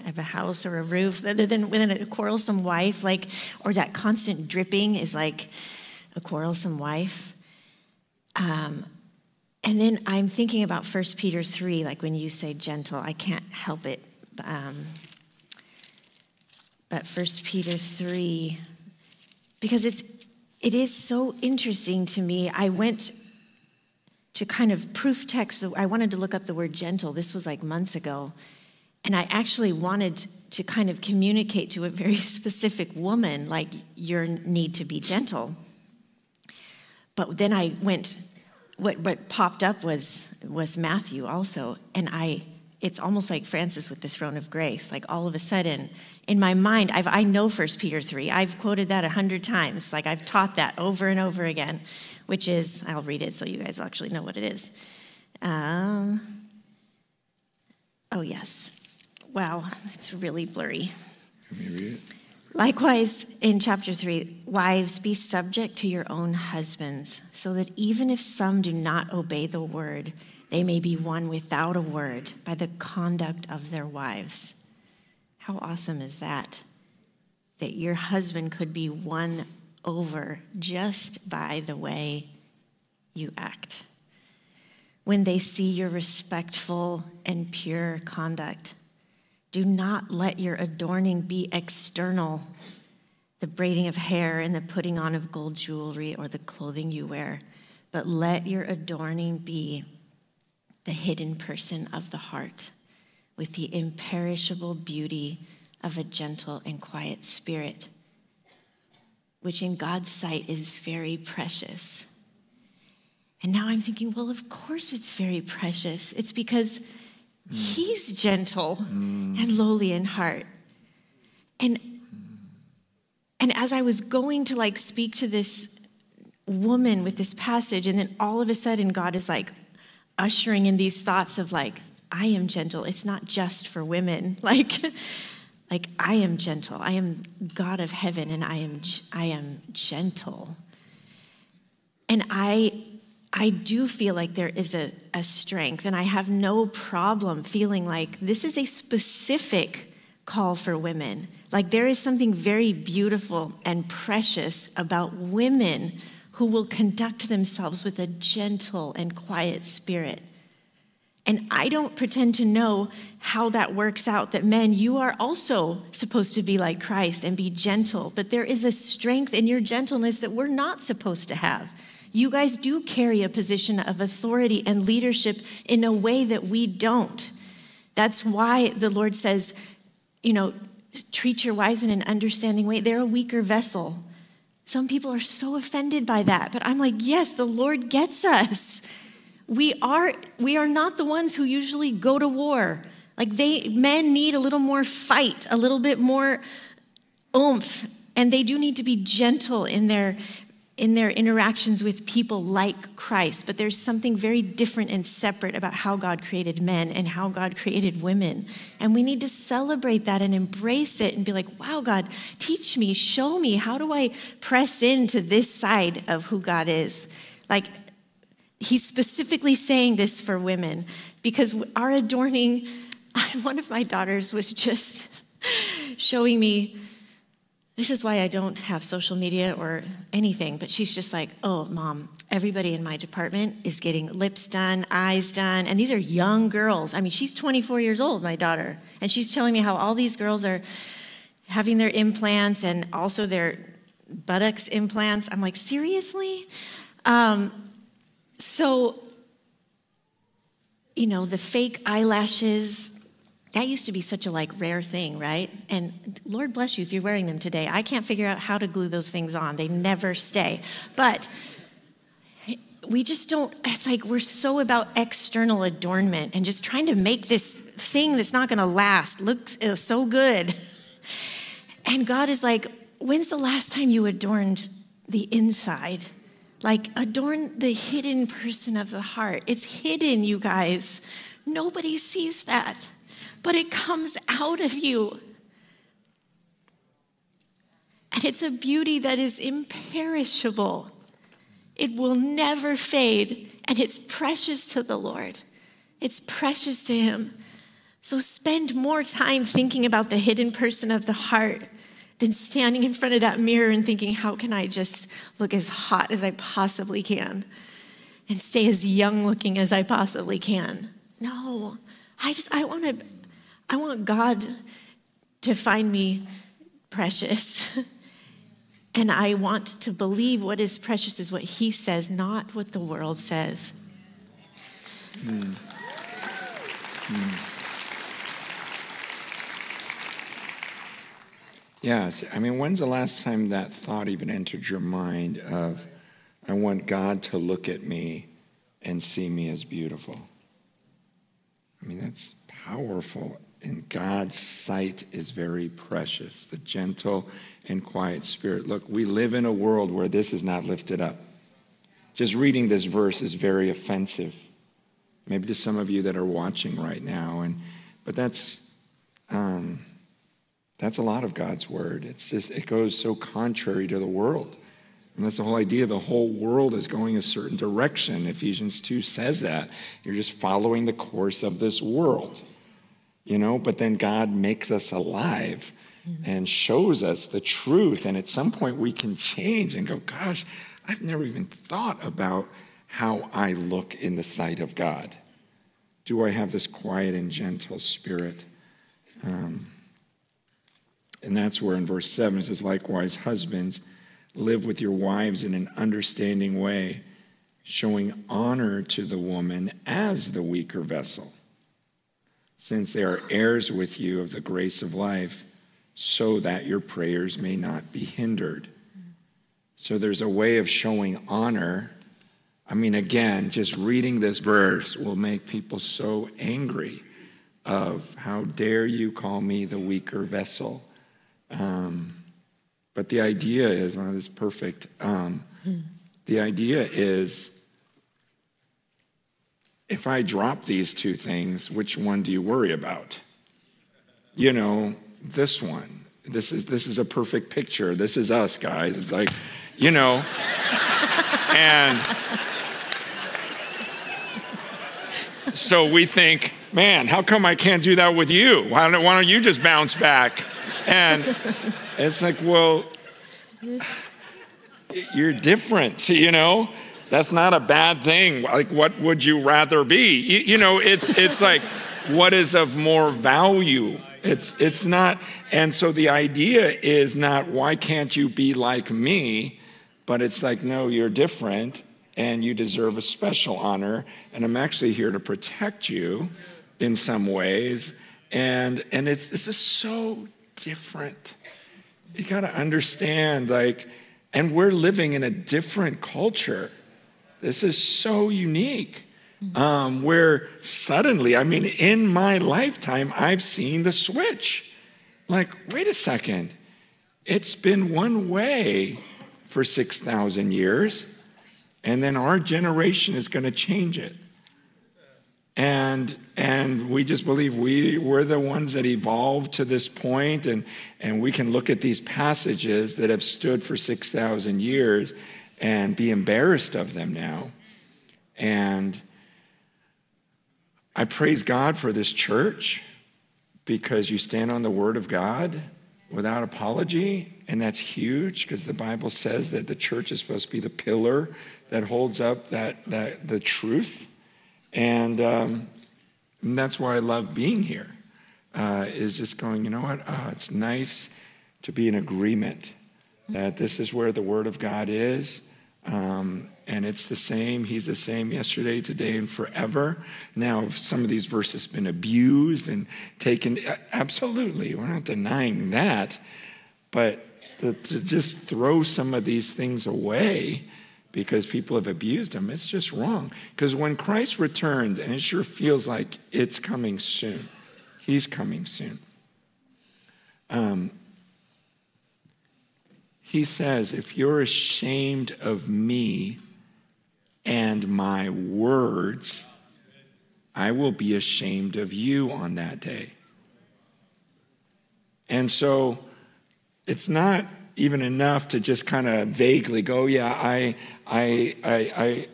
of a house or a roof than within a quarrelsome wife, like, or that constant dripping is like a quarrelsome wife. Um, and then I'm thinking about 1 Peter 3, like when you say gentle, I can't help it. Um, but First Peter 3, because it's it is so interesting to me. I went to kind of proof text, I wanted to look up the word gentle. This was like months ago. And I actually wanted to kind of communicate to a very specific woman, like, your need to be gentle. But then I went, what, what popped up was, was Matthew also. And I, it's almost like Francis with the throne of grace. Like all of a sudden, in my mind, I've, I know 1 Peter 3. I've quoted that a hundred times. Like I've taught that over and over again, which is, I'll read it so you guys actually know what it is. Um, oh, yes. Wow, it's really blurry. Can you read it? Likewise, in chapter 3, wives, be subject to your own husbands, so that even if some do not obey the word, they may be won without a word by the conduct of their wives. How awesome is that? That your husband could be won over just by the way you act. When they see your respectful and pure conduct, do not let your adorning be external, the braiding of hair and the putting on of gold jewelry or the clothing you wear, but let your adorning be the hidden person of the heart with the imperishable beauty of a gentle and quiet spirit, which in God's sight is very precious. And now I'm thinking, well, of course it's very precious. It's because mm. He's gentle mm. and lowly in heart. And and as I was going to like speak to this woman with this passage, and then all of a sudden God is like ushering in these thoughts of like, I am gentle. It's not just for women. Like, like I am gentle. I am God of heaven and I am I am gentle. And I I do feel like there is a, a strength, and I have no problem feeling like this is a specific call for women. Like there is something very beautiful and precious about women who will conduct themselves with a gentle and quiet spirit. And I don't pretend to know how that works out that men, you are also supposed to be like Christ and be gentle, but there is a strength in your gentleness that we're not supposed to have. You guys do carry a position of authority and leadership in a way that we don't. That's why the Lord says, you know, treat your wives in an understanding way. They're a weaker vessel. Some people are so offended by that, but I'm like, yes, the Lord gets us. We are, we are not the ones who usually go to war. Like they men need a little more fight, a little bit more oomph, and they do need to be gentle in their in their interactions with people like Christ, but there's something very different and separate about how God created men and how God created women. And we need to celebrate that and embrace it and be like, wow, God, teach me, show me, how do I press into this side of who God is? Like, he's specifically saying this for women because our adorning, one of my daughters was just showing me this is why I don't have social media or anything, but she's just like, oh, mom, everybody in my department is getting lips done, eyes done. And these are young girls. I mean, she's 24 years old, my daughter. And she's telling me how all these girls are having their implants and also their buttocks implants. I'm like, seriously? Um, so, you know, the fake eyelashes, that used to be such a like rare thing, right? And Lord bless you if you're wearing them today. I can't figure out how to glue those things on. They never stay. But we just don't it's like we're so about external adornment and just trying to make this thing that's not going to last look uh, so good. And God is like, when's the last time you adorned the inside? Like adorn the hidden person of the heart. It's hidden, you guys. Nobody sees that but it comes out of you. And it's a beauty that is imperishable. It will never fade, and it's precious to the Lord. It's precious to Him. So spend more time thinking about the hidden person of the heart than standing in front of that mirror and thinking, how can I just look as hot as I possibly can and stay as young looking as I possibly can? No, I just, I want to I want God to find me precious. and I want to believe what is precious is what He says, not what the world says. Mm. Mm. Yes, I mean, when's the last time that thought even entered your mind of, I want God to look at me and see me as beautiful? I mean, that's powerful And God's sight is very precious, the gentle and quiet spirit. Look, we live in a world where this is not lifted up. Just reading this verse is very offensive, maybe to some of you that are watching right now. And, but that's, um, that's a lot of God's word. It's just, it goes so contrary to the world. And that's the whole idea. The whole world is going a certain direction. Ephesians 2 says that. You're just following the course of this world you know, but then God makes us alive and shows us the truth. And at some point we can change and go, gosh, I've never even thought about how I look in the sight of God. Do I have this quiet and gentle spirit? Um, and that's where in verse 7 it says, likewise, husbands, live with your wives in an understanding way, showing honor to the woman as the weaker vessel since they are heirs with you of the grace of life, so that your prayers may not be hindered. So there's a way of showing honor. I mean, again, just reading this verse will make people so angry of how dare you call me the weaker vessel. Um, but the idea is, well, this is perfect. Um, the idea is if I drop these two things, which one do you worry about? You know, this one. This is this is a perfect picture. This is us, guys. It's like, you know, and so we think, man, how come I can't do that with you? Why don't, why don't you just bounce back? And it's like, well, you're different, you know? That's not a bad thing. Like, what would you rather be? You, you know, it's, it's like, what is of more value? It's, it's not, and so the idea is not, why can't you be like me? But it's like, no, you're different and you deserve a special honor. And I'm actually here to protect you in some ways. And, and it's, it's just so different. You got to understand, like, And we're living in a different culture. This is so unique. Um, where suddenly, I mean, in my lifetime, I've seen the switch. Like, wait a second, it's been one way for 6,000 years, and then our generation is going to change it. And, and we just believe we, we're the ones that evolved to this point, and, and we can look at these passages that have stood for 6,000 years and be embarrassed of them now. And I praise God for this church because you stand on the word of God without apology. And that's huge because the Bible says that the church is supposed to be the pillar that holds up that, that the truth. And, um, and that's why I love being here. Uh, is just going, you know what? Uh, it's nice to be in agreement that this is where the Word of God is. Um, and it's the same. He's the same yesterday, today, and forever. Now, some of these verses have been abused and taken, absolutely, we're not denying that. But to, to just throw some of these things away because people have abused them, it's just wrong. Because when Christ returns, and it sure feels like it's coming soon, He's coming soon. Um, he says, If you're ashamed of me, and my words, I will be ashamed of you on that day. And so it's not even enough to just kind of vaguely go, yeah, I, I, I, I,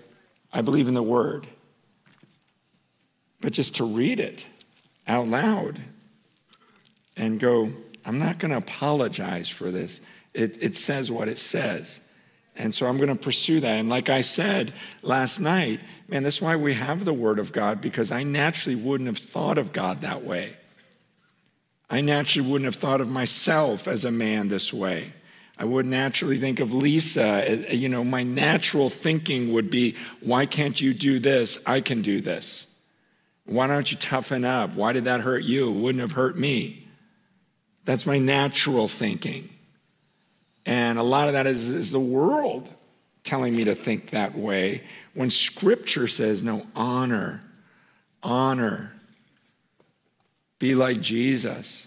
I believe in the word. But just to read it out loud and go, I'm not going to apologize for this. It, it says what it says. And so I'm going to pursue that. And like I said last night, man, that's why we have the Word of God, because I naturally wouldn't have thought of God that way. I naturally wouldn't have thought of myself as a man this way. I would naturally think of Lisa. Uh, you know, my natural thinking would be, why can't you do this? I can do this. Why don't you toughen up? Why did that hurt you? It wouldn't have hurt me. That's my natural thinking. And a lot of that is, is the world telling me to think that way when scripture says, no, honor, honor, be like Jesus.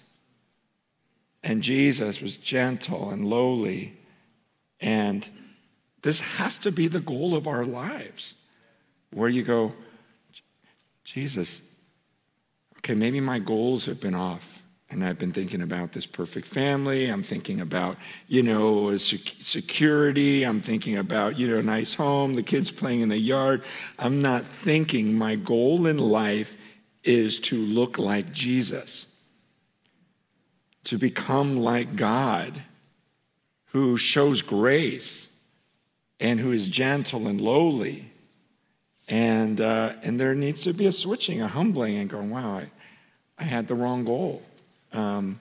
And Jesus was gentle and lowly. And this has to be the goal of our lives, where you go, Jesus, okay, maybe my goals have been off. And I've been thinking about this perfect family. I'm thinking about, you know, security. I'm thinking about, you know, a nice home, the kids playing in the yard. I'm not thinking my goal in life is to look like Jesus, to become like God, who shows grace and who is gentle and lowly. And, uh, and there needs to be a switching, a humbling, and going, wow, I, I had the wrong goal. Um,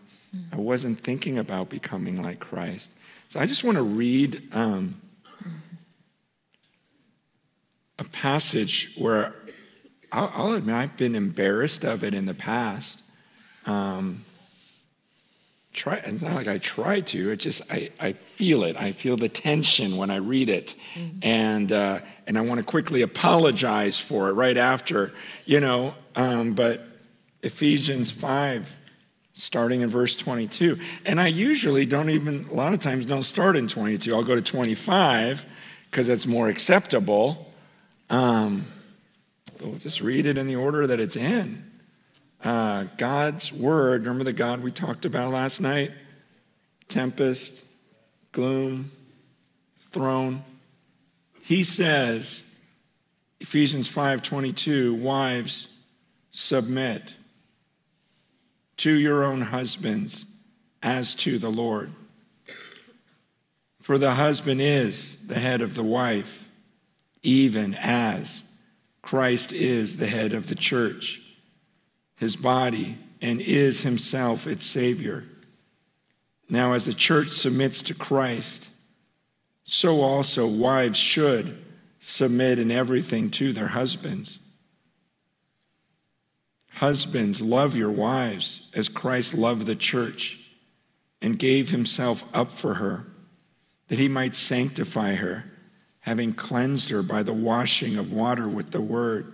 I wasn't thinking about becoming like Christ. So I just want to read um, a passage where I'll, I'll, admit I've been embarrassed of it in the past. Um, try, it's not like I try to, it just, I, I feel it. I feel the tension when I read it. Mm-hmm. And, uh, and I want to quickly apologize for it right after, you know. Um, but Ephesians 5 starting in verse 22. And I usually don't even, a lot of times, don't start in 22. I'll go to 25 because it's more acceptable. Um, we'll just read it in the order that it's in. Uh, God's word, remember the God we talked about last night? Tempest, gloom, throne. He says, Ephesians 5:22, wives, submit to your own husbands as to the Lord. For the husband is the head of the wife, even as Christ is the head of the church, his body, and is himself its Savior. Now, as the church submits to Christ, so also wives should submit in everything to their husbands. Husbands, love your wives as Christ loved the church and gave himself up for her, that he might sanctify her, having cleansed her by the washing of water with the word,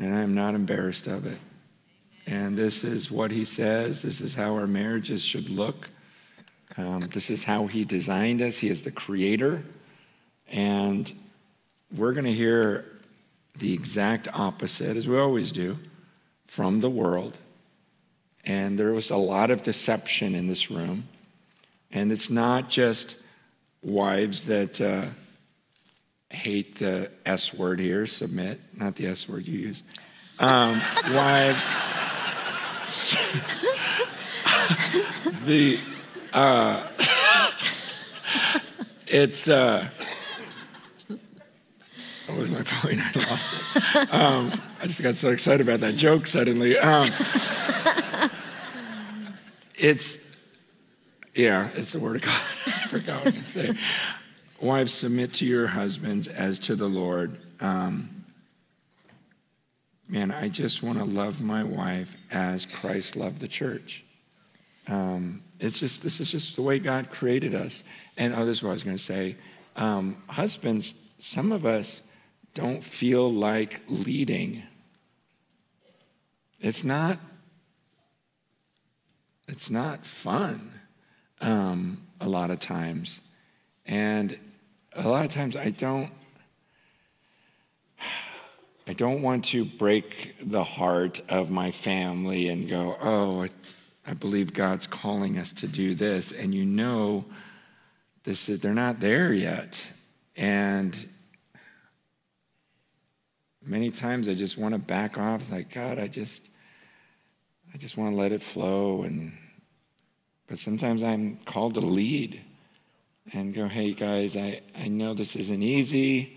and I am not embarrassed of it. And this is what he says. This is how our marriages should look. Um, this is how he designed us. He is the creator. And we're going to hear the exact opposite, as we always do, from the world. And there was a lot of deception in this room. And it's not just wives that uh, hate the S word here, submit, not the S word you use. Um, wives. the uh, it's uh, what was my point? I lost it. Um, I just got so excited about that joke suddenly. Um, it's yeah, it's the word of God. I forgot what I was going to say. Wives, submit to your husbands as to the Lord. Um, man, I just want to love my wife as Christ loved the church. Um, it's just, this is just the way God created us. And oh, this is what I was going to say. Um, husbands, some of us don't feel like leading. It's not, it's not fun um, a lot of times. And a lot of times I don't I don't want to break the heart of my family and go, oh, I, I believe God's calling us to do this. And you know, this is, they're not there yet. And many times I just want to back off. It's like, God, I just, I just want to let it flow. And, but sometimes I'm called to lead and go, hey, guys, I, I know this isn't easy.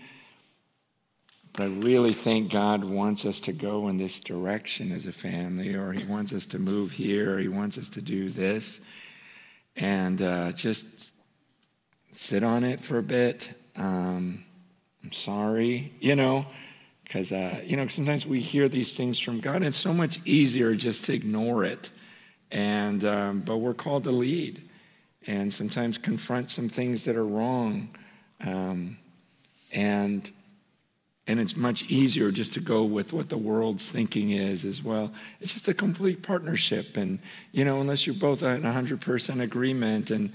But I really think God wants us to go in this direction as a family, or He wants us to move here, or He wants us to do this. And uh, just sit on it for a bit. Um, I'm sorry, you know, because, uh, you know, sometimes we hear these things from God, and it's so much easier just to ignore it. And, um, but we're called to lead and sometimes confront some things that are wrong. Um, and and it's much easier just to go with what the world's thinking is as well. It's just a complete partnership. And, you know, unless you're both in 100% agreement, and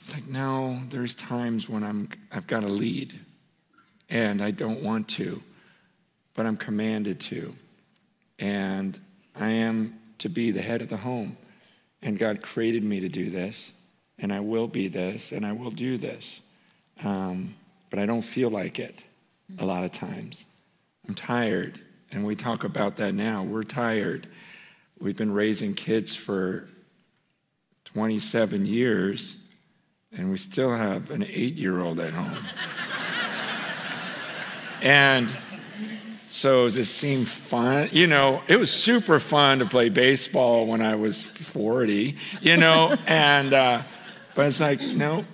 it's like, no, there's times when I'm, I've got to lead, and I don't want to, but I'm commanded to. And I am to be the head of the home. And God created me to do this, and I will be this, and I will do this. Um, but I don't feel like it a lot of times. I'm tired. And we talk about that now. We're tired. We've been raising kids for 27 years, and we still have an eight year old at home. and so does it seem fun? You know, it was super fun to play baseball when I was 40, you know, and, uh, but it's like, no,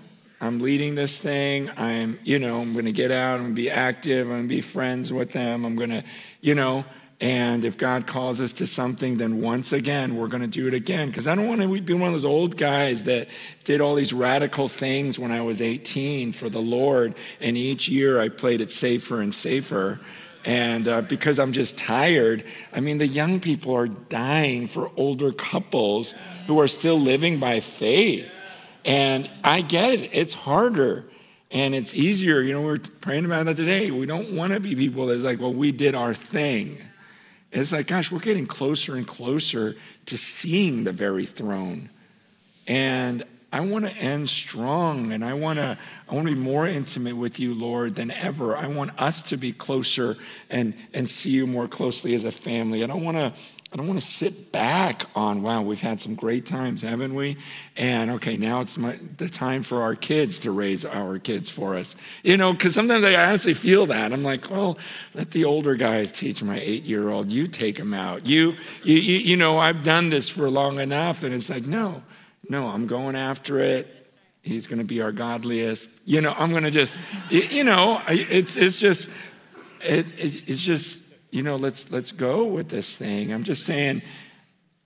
I'm leading this thing. I'm, you know, I'm going to get out. To be active. I'm going to be friends with them. I'm going to, you know, and if God calls us to something, then once again, we're going to do it again. Because I don't want to be one of those old guys that did all these radical things when I was 18 for the Lord. And each year I played it safer and safer. And uh, because I'm just tired, I mean, the young people are dying for older couples who are still living by faith. And I get it, it's harder. And it's easier, you know, we are praying about that today. We don't want to be people that's like, well, we did our thing. It's like, gosh, we're getting closer and closer to seeing the very throne. And I want to end strong and I want to I want to be more intimate with you, Lord, than ever. I want us to be closer and and see you more closely as a family. I don't want to I don't want to sit back on, wow, we've had some great times, haven't we? And okay, now it's my, the time for our kids to raise our kids for us. You know, because sometimes I honestly feel that. I'm like, well, let the older guys teach my eight year old. You take them out. You, you, you, you know, I've done this for long enough. And it's like, no, no, I'm going after it. He's going to be our godliest. You know, I'm going to just, you know, it's, it's just, it, it's just, you know, let's, let's go with this thing. I'm just saying,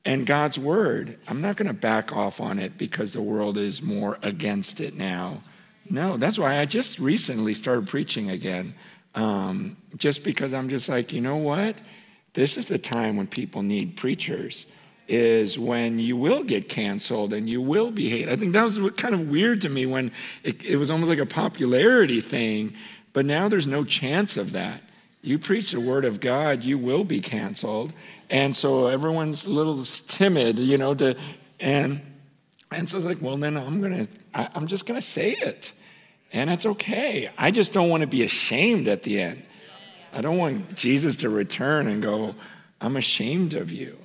and God's word, I'm not going to back off on it because the world is more against it now. No, that's why I just recently started preaching again. Um, just because I'm just like, you know what? This is the time when people need preachers, is when you will get canceled and you will be hated. I think that was kind of weird to me when it, it was almost like a popularity thing, but now there's no chance of that you preach the word of God, you will be canceled. And so everyone's a little timid, you know, to, and, and so it's like, well, then I'm going to, I'm just going to say it. And it's okay. I just don't want to be ashamed at the end. I don't want Jesus to return and go, I'm ashamed of you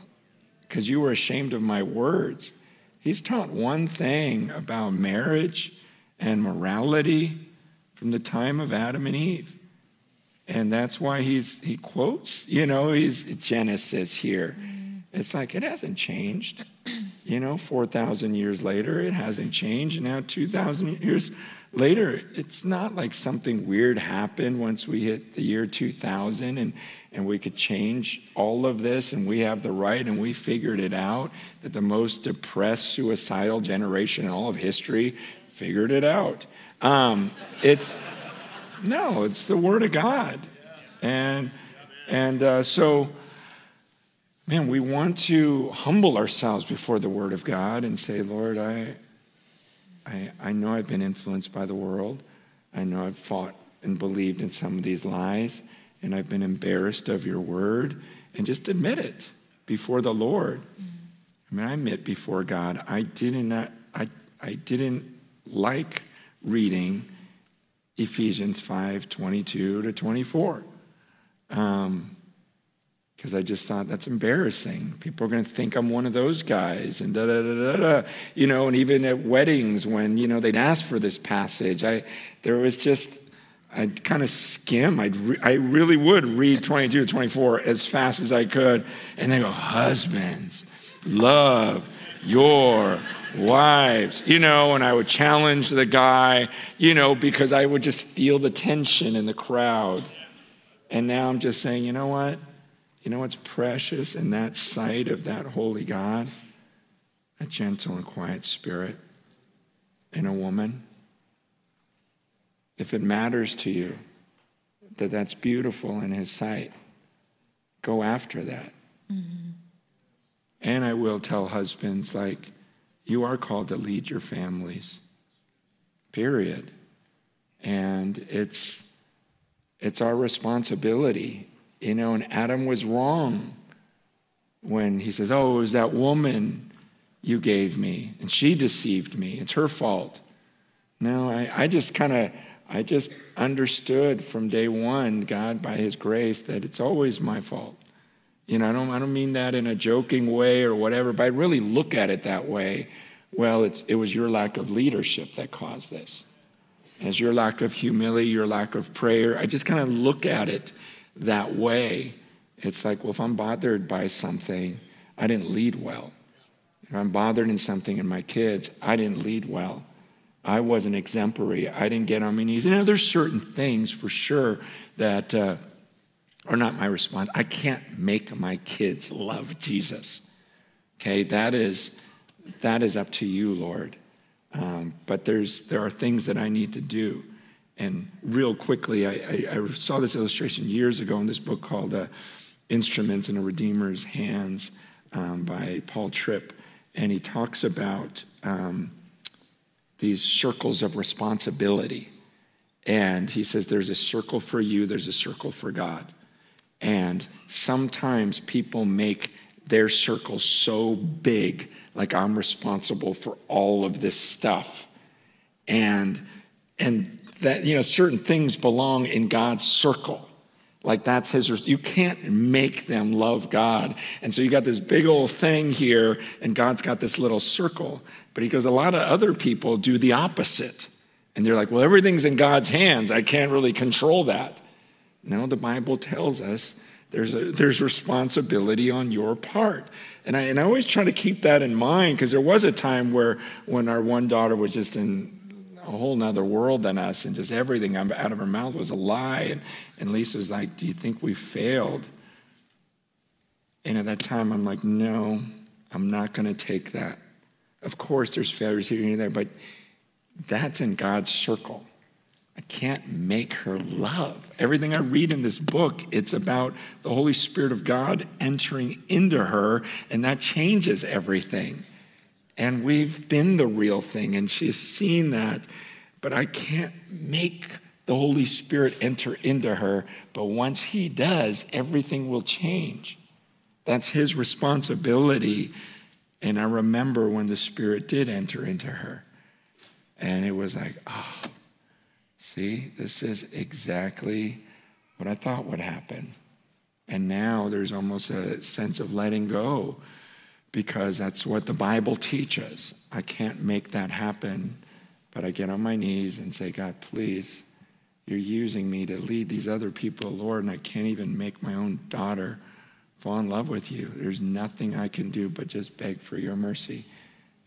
because you were ashamed of my words. He's taught one thing about marriage and morality from the time of Adam and Eve. And that's why he's, he quotes, you know, he's Genesis here. It's like it hasn't changed. You know, 4,000 years later, it hasn't changed. Now, 2,000 years later, it's not like something weird happened once we hit the year 2000 and, and we could change all of this and we have the right and we figured it out that the most depressed, suicidal generation in all of history figured it out. Um, it's. No, it's the Word of God. And, and uh, so, man, we want to humble ourselves before the Word of God and say, Lord, I, I, I know I've been influenced by the world. I know I've fought and believed in some of these lies, and I've been embarrassed of your Word. And just admit it before the Lord. I mean, I admit before God, I didn't, I, I didn't like reading Ephesians 5 22 to 24. Um, because I just thought that's embarrassing. People are going to think I'm one of those guys, and da da da da da. You know, and even at weddings when you know they'd ask for this passage, I there was just I'd kind of skim. I'd re- I really would read 22 to 24 as fast as I could, and they go, "Husbands, love your wives, you know, and I would challenge the guy, you know, because I would just feel the tension in the crowd. And now I'm just saying, you know what? You know what's precious in that sight of that holy God? A gentle and quiet spirit in a woman. If it matters to you that that's beautiful in his sight, go after that. Mm-hmm. And I will tell husbands, like, you are called to lead your families, period. And it's, it's our responsibility. You know, and Adam was wrong when he says, Oh, it was that woman you gave me, and she deceived me. It's her fault. No, I, I just kind of, I just understood from day one, God, by his grace, that it's always my fault. You know, I don't, I don't mean that in a joking way or whatever, but I really look at it that way. Well, it was your lack of leadership that caused this. As your lack of humility, your lack of prayer. I just kind of look at it that way. It's like, well, if I'm bothered by something, I didn't lead well. If I'm bothered in something in my kids, I didn't lead well. I wasn't exemplary. I didn't get on my knees. You know, there's certain things for sure that uh, or not my response. I can't make my kids love Jesus. Okay, that is that is up to you, Lord. Um, but there's there are things that I need to do. And real quickly, I, I, I saw this illustration years ago in this book called uh, "Instruments in a Redeemer's Hands" um, by Paul Tripp, and he talks about um, these circles of responsibility. And he says, There's a circle for you, there's a circle for God. And sometimes people make their circle so big, like I'm responsible for all of this stuff. And and that you know certain things belong in God's circle. Like that's his, you can't make them love God. And so you got this big old thing here, and God's got this little circle. But he goes, a lot of other people do the opposite. And they're like, well, everything's in God's hands. I can't really control that. No, the Bible tells us there's, a, there's responsibility on your part. And I, and I always try to keep that in mind because there was a time where when our one daughter was just in a whole nother world than us, and just everything out of her mouth was a lie. And, and Lisa was like, Do you think we failed? And at that time, I'm like, No, I'm not going to take that. Of course, there's failures here and there, but that's in God's circle. I can't make her love. Everything I read in this book, it's about the Holy Spirit of God entering into her, and that changes everything. And we've been the real thing, and she's seen that. But I can't make the Holy Spirit enter into her. But once He does, everything will change. That's His responsibility. And I remember when the Spirit did enter into her. And it was like, oh, see, this is exactly what I thought would happen. And now there's almost a sense of letting go because that's what the Bible teaches. I can't make that happen, but I get on my knees and say, God, please, you're using me to lead these other people, Lord, and I can't even make my own daughter fall in love with you. There's nothing I can do but just beg for your mercy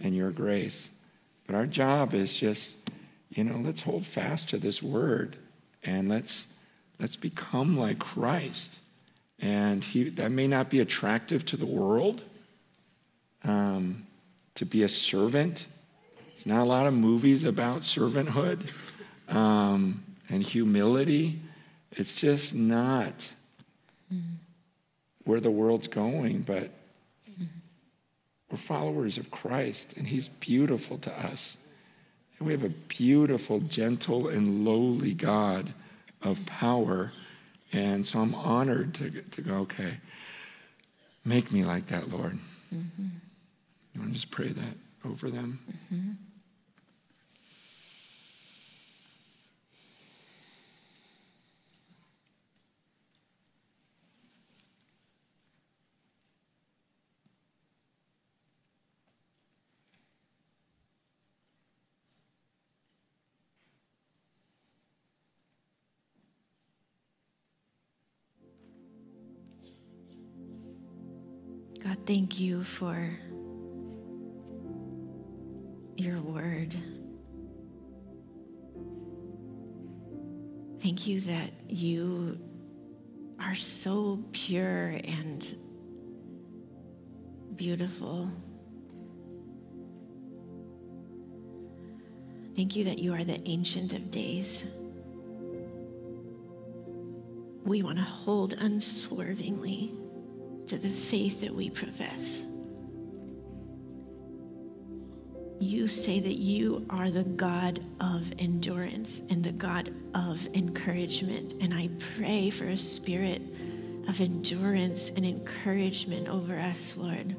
and your grace. But our job is just, you know, let's hold fast to this word and let's let's become like Christ. And he, that may not be attractive to the world, um, to be a servant. There's not a lot of movies about servanthood um, and humility. It's just not mm-hmm. where the world's going, but mm-hmm. we're followers of Christ, and He's beautiful to us. We have a beautiful, gentle, and lowly God of power. And so I'm honored to, to go, okay, make me like that, Lord. Mm-hmm. You want to just pray that over them? Mm-hmm. Thank you for your word. Thank you that you are so pure and beautiful. Thank you that you are the Ancient of Days. We want to hold unswervingly to the faith that we profess you say that you are the God of endurance and the God of encouragement. And I pray for a spirit of endurance and encouragement over us, Lord.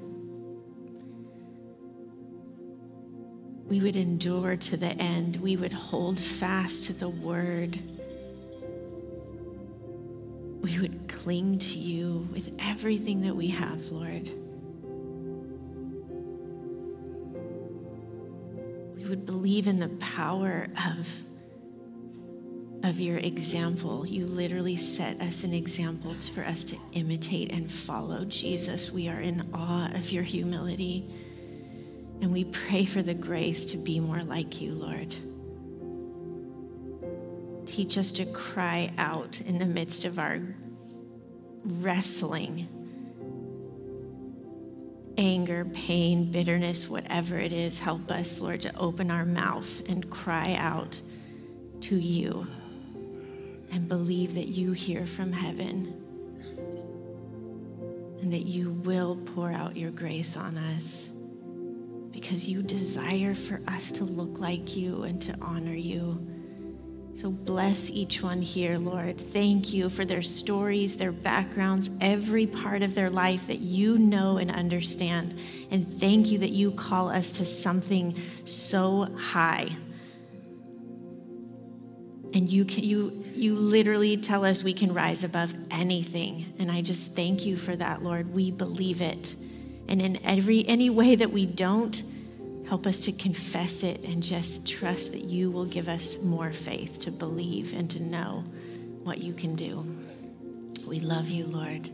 We would endure to the end, we would hold fast to the word. We would cling to you with everything that we have, Lord. We would believe in the power of, of your example. You literally set us an example for us to imitate and follow Jesus. We are in awe of your humility. And we pray for the grace to be more like you, Lord. Teach us to cry out in the midst of our wrestling anger, pain, bitterness, whatever it is, help us, Lord, to open our mouth and cry out to you and believe that you hear from heaven and that you will pour out your grace on us because you desire for us to look like you and to honor you. So bless each one here, Lord. Thank you for their stories, their backgrounds, every part of their life that you know and understand. And thank you that you call us to something so high. And you can, you you literally tell us we can rise above anything. And I just thank you for that, Lord. We believe it. And in every any way that we don't, Help us to confess it and just trust that you will give us more faith to believe and to know what you can do. We love you, Lord.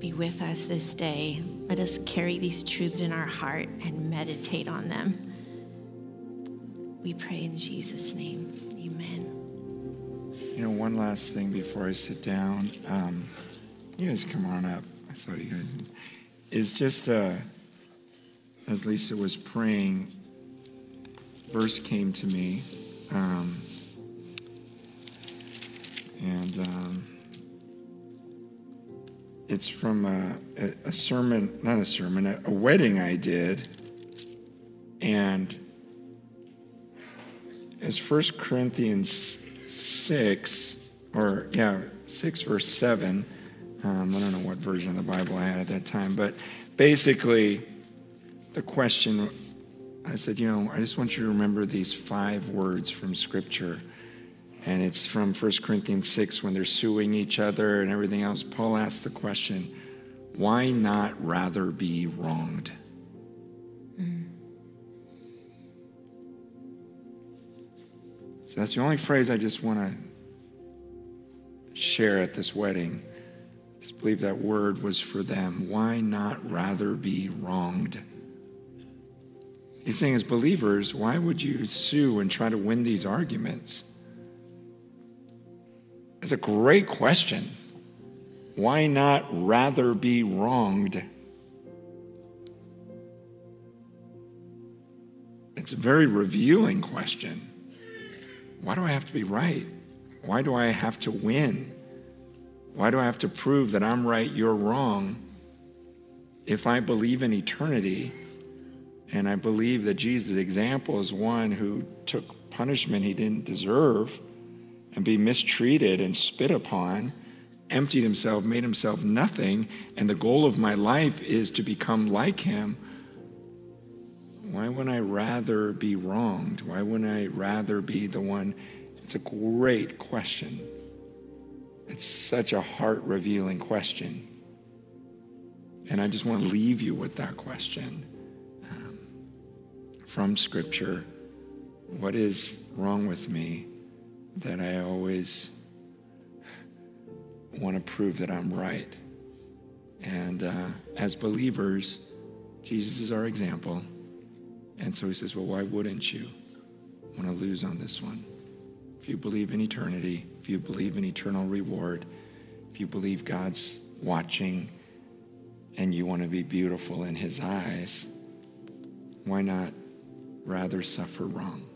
Be with us this day. Let us carry these truths in our heart and meditate on them. We pray in Jesus' name. Amen. You know, one last thing before I sit down. Um, you guys come on up. I saw you guys. Is just. Uh, as Lisa was praying, verse came to me. Um, and um, it's from a, a, sermon, not a sermon, a, a wedding I did. And it's 1 Corinthians 6, or yeah, 6, verse 7. Um, I don't know what version of the Bible I had at that time, but basically, the question, I said, you know, I just want you to remember these five words from Scripture. And it's from 1 Corinthians 6 when they're suing each other and everything else. Paul asked the question, why not rather be wronged? Mm. So that's the only phrase I just want to share at this wedding. Just believe that word was for them. Why not rather be wronged? He's saying, as believers, why would you sue and try to win these arguments? It's a great question. Why not rather be wronged? It's a very revealing question. Why do I have to be right? Why do I have to win? Why do I have to prove that I'm right, you're wrong? If I believe in eternity, and I believe that Jesus' example is one who took punishment he didn't deserve and be mistreated and spit upon, emptied himself, made himself nothing, and the goal of my life is to become like him. Why wouldn't I rather be wronged? Why wouldn't I rather be the one? It's a great question. It's such a heart revealing question. And I just want to leave you with that question from Scripture what is wrong with me that I always want to prove that I'm right. And uh, as believers, Jesus is our example. And so he says, Well, why wouldn't you want to lose on this one? If you believe in eternity, if you believe in eternal reward, if you believe God's watching and you want to be beautiful in his eyes, why not rather suffer wrong.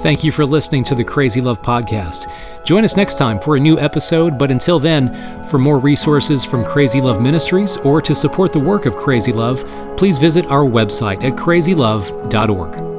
Thank you for listening to the Crazy Love Podcast. Join us next time for a new episode, but until then, for more resources from Crazy Love Ministries or to support the work of Crazy Love, please visit our website at crazylove.org.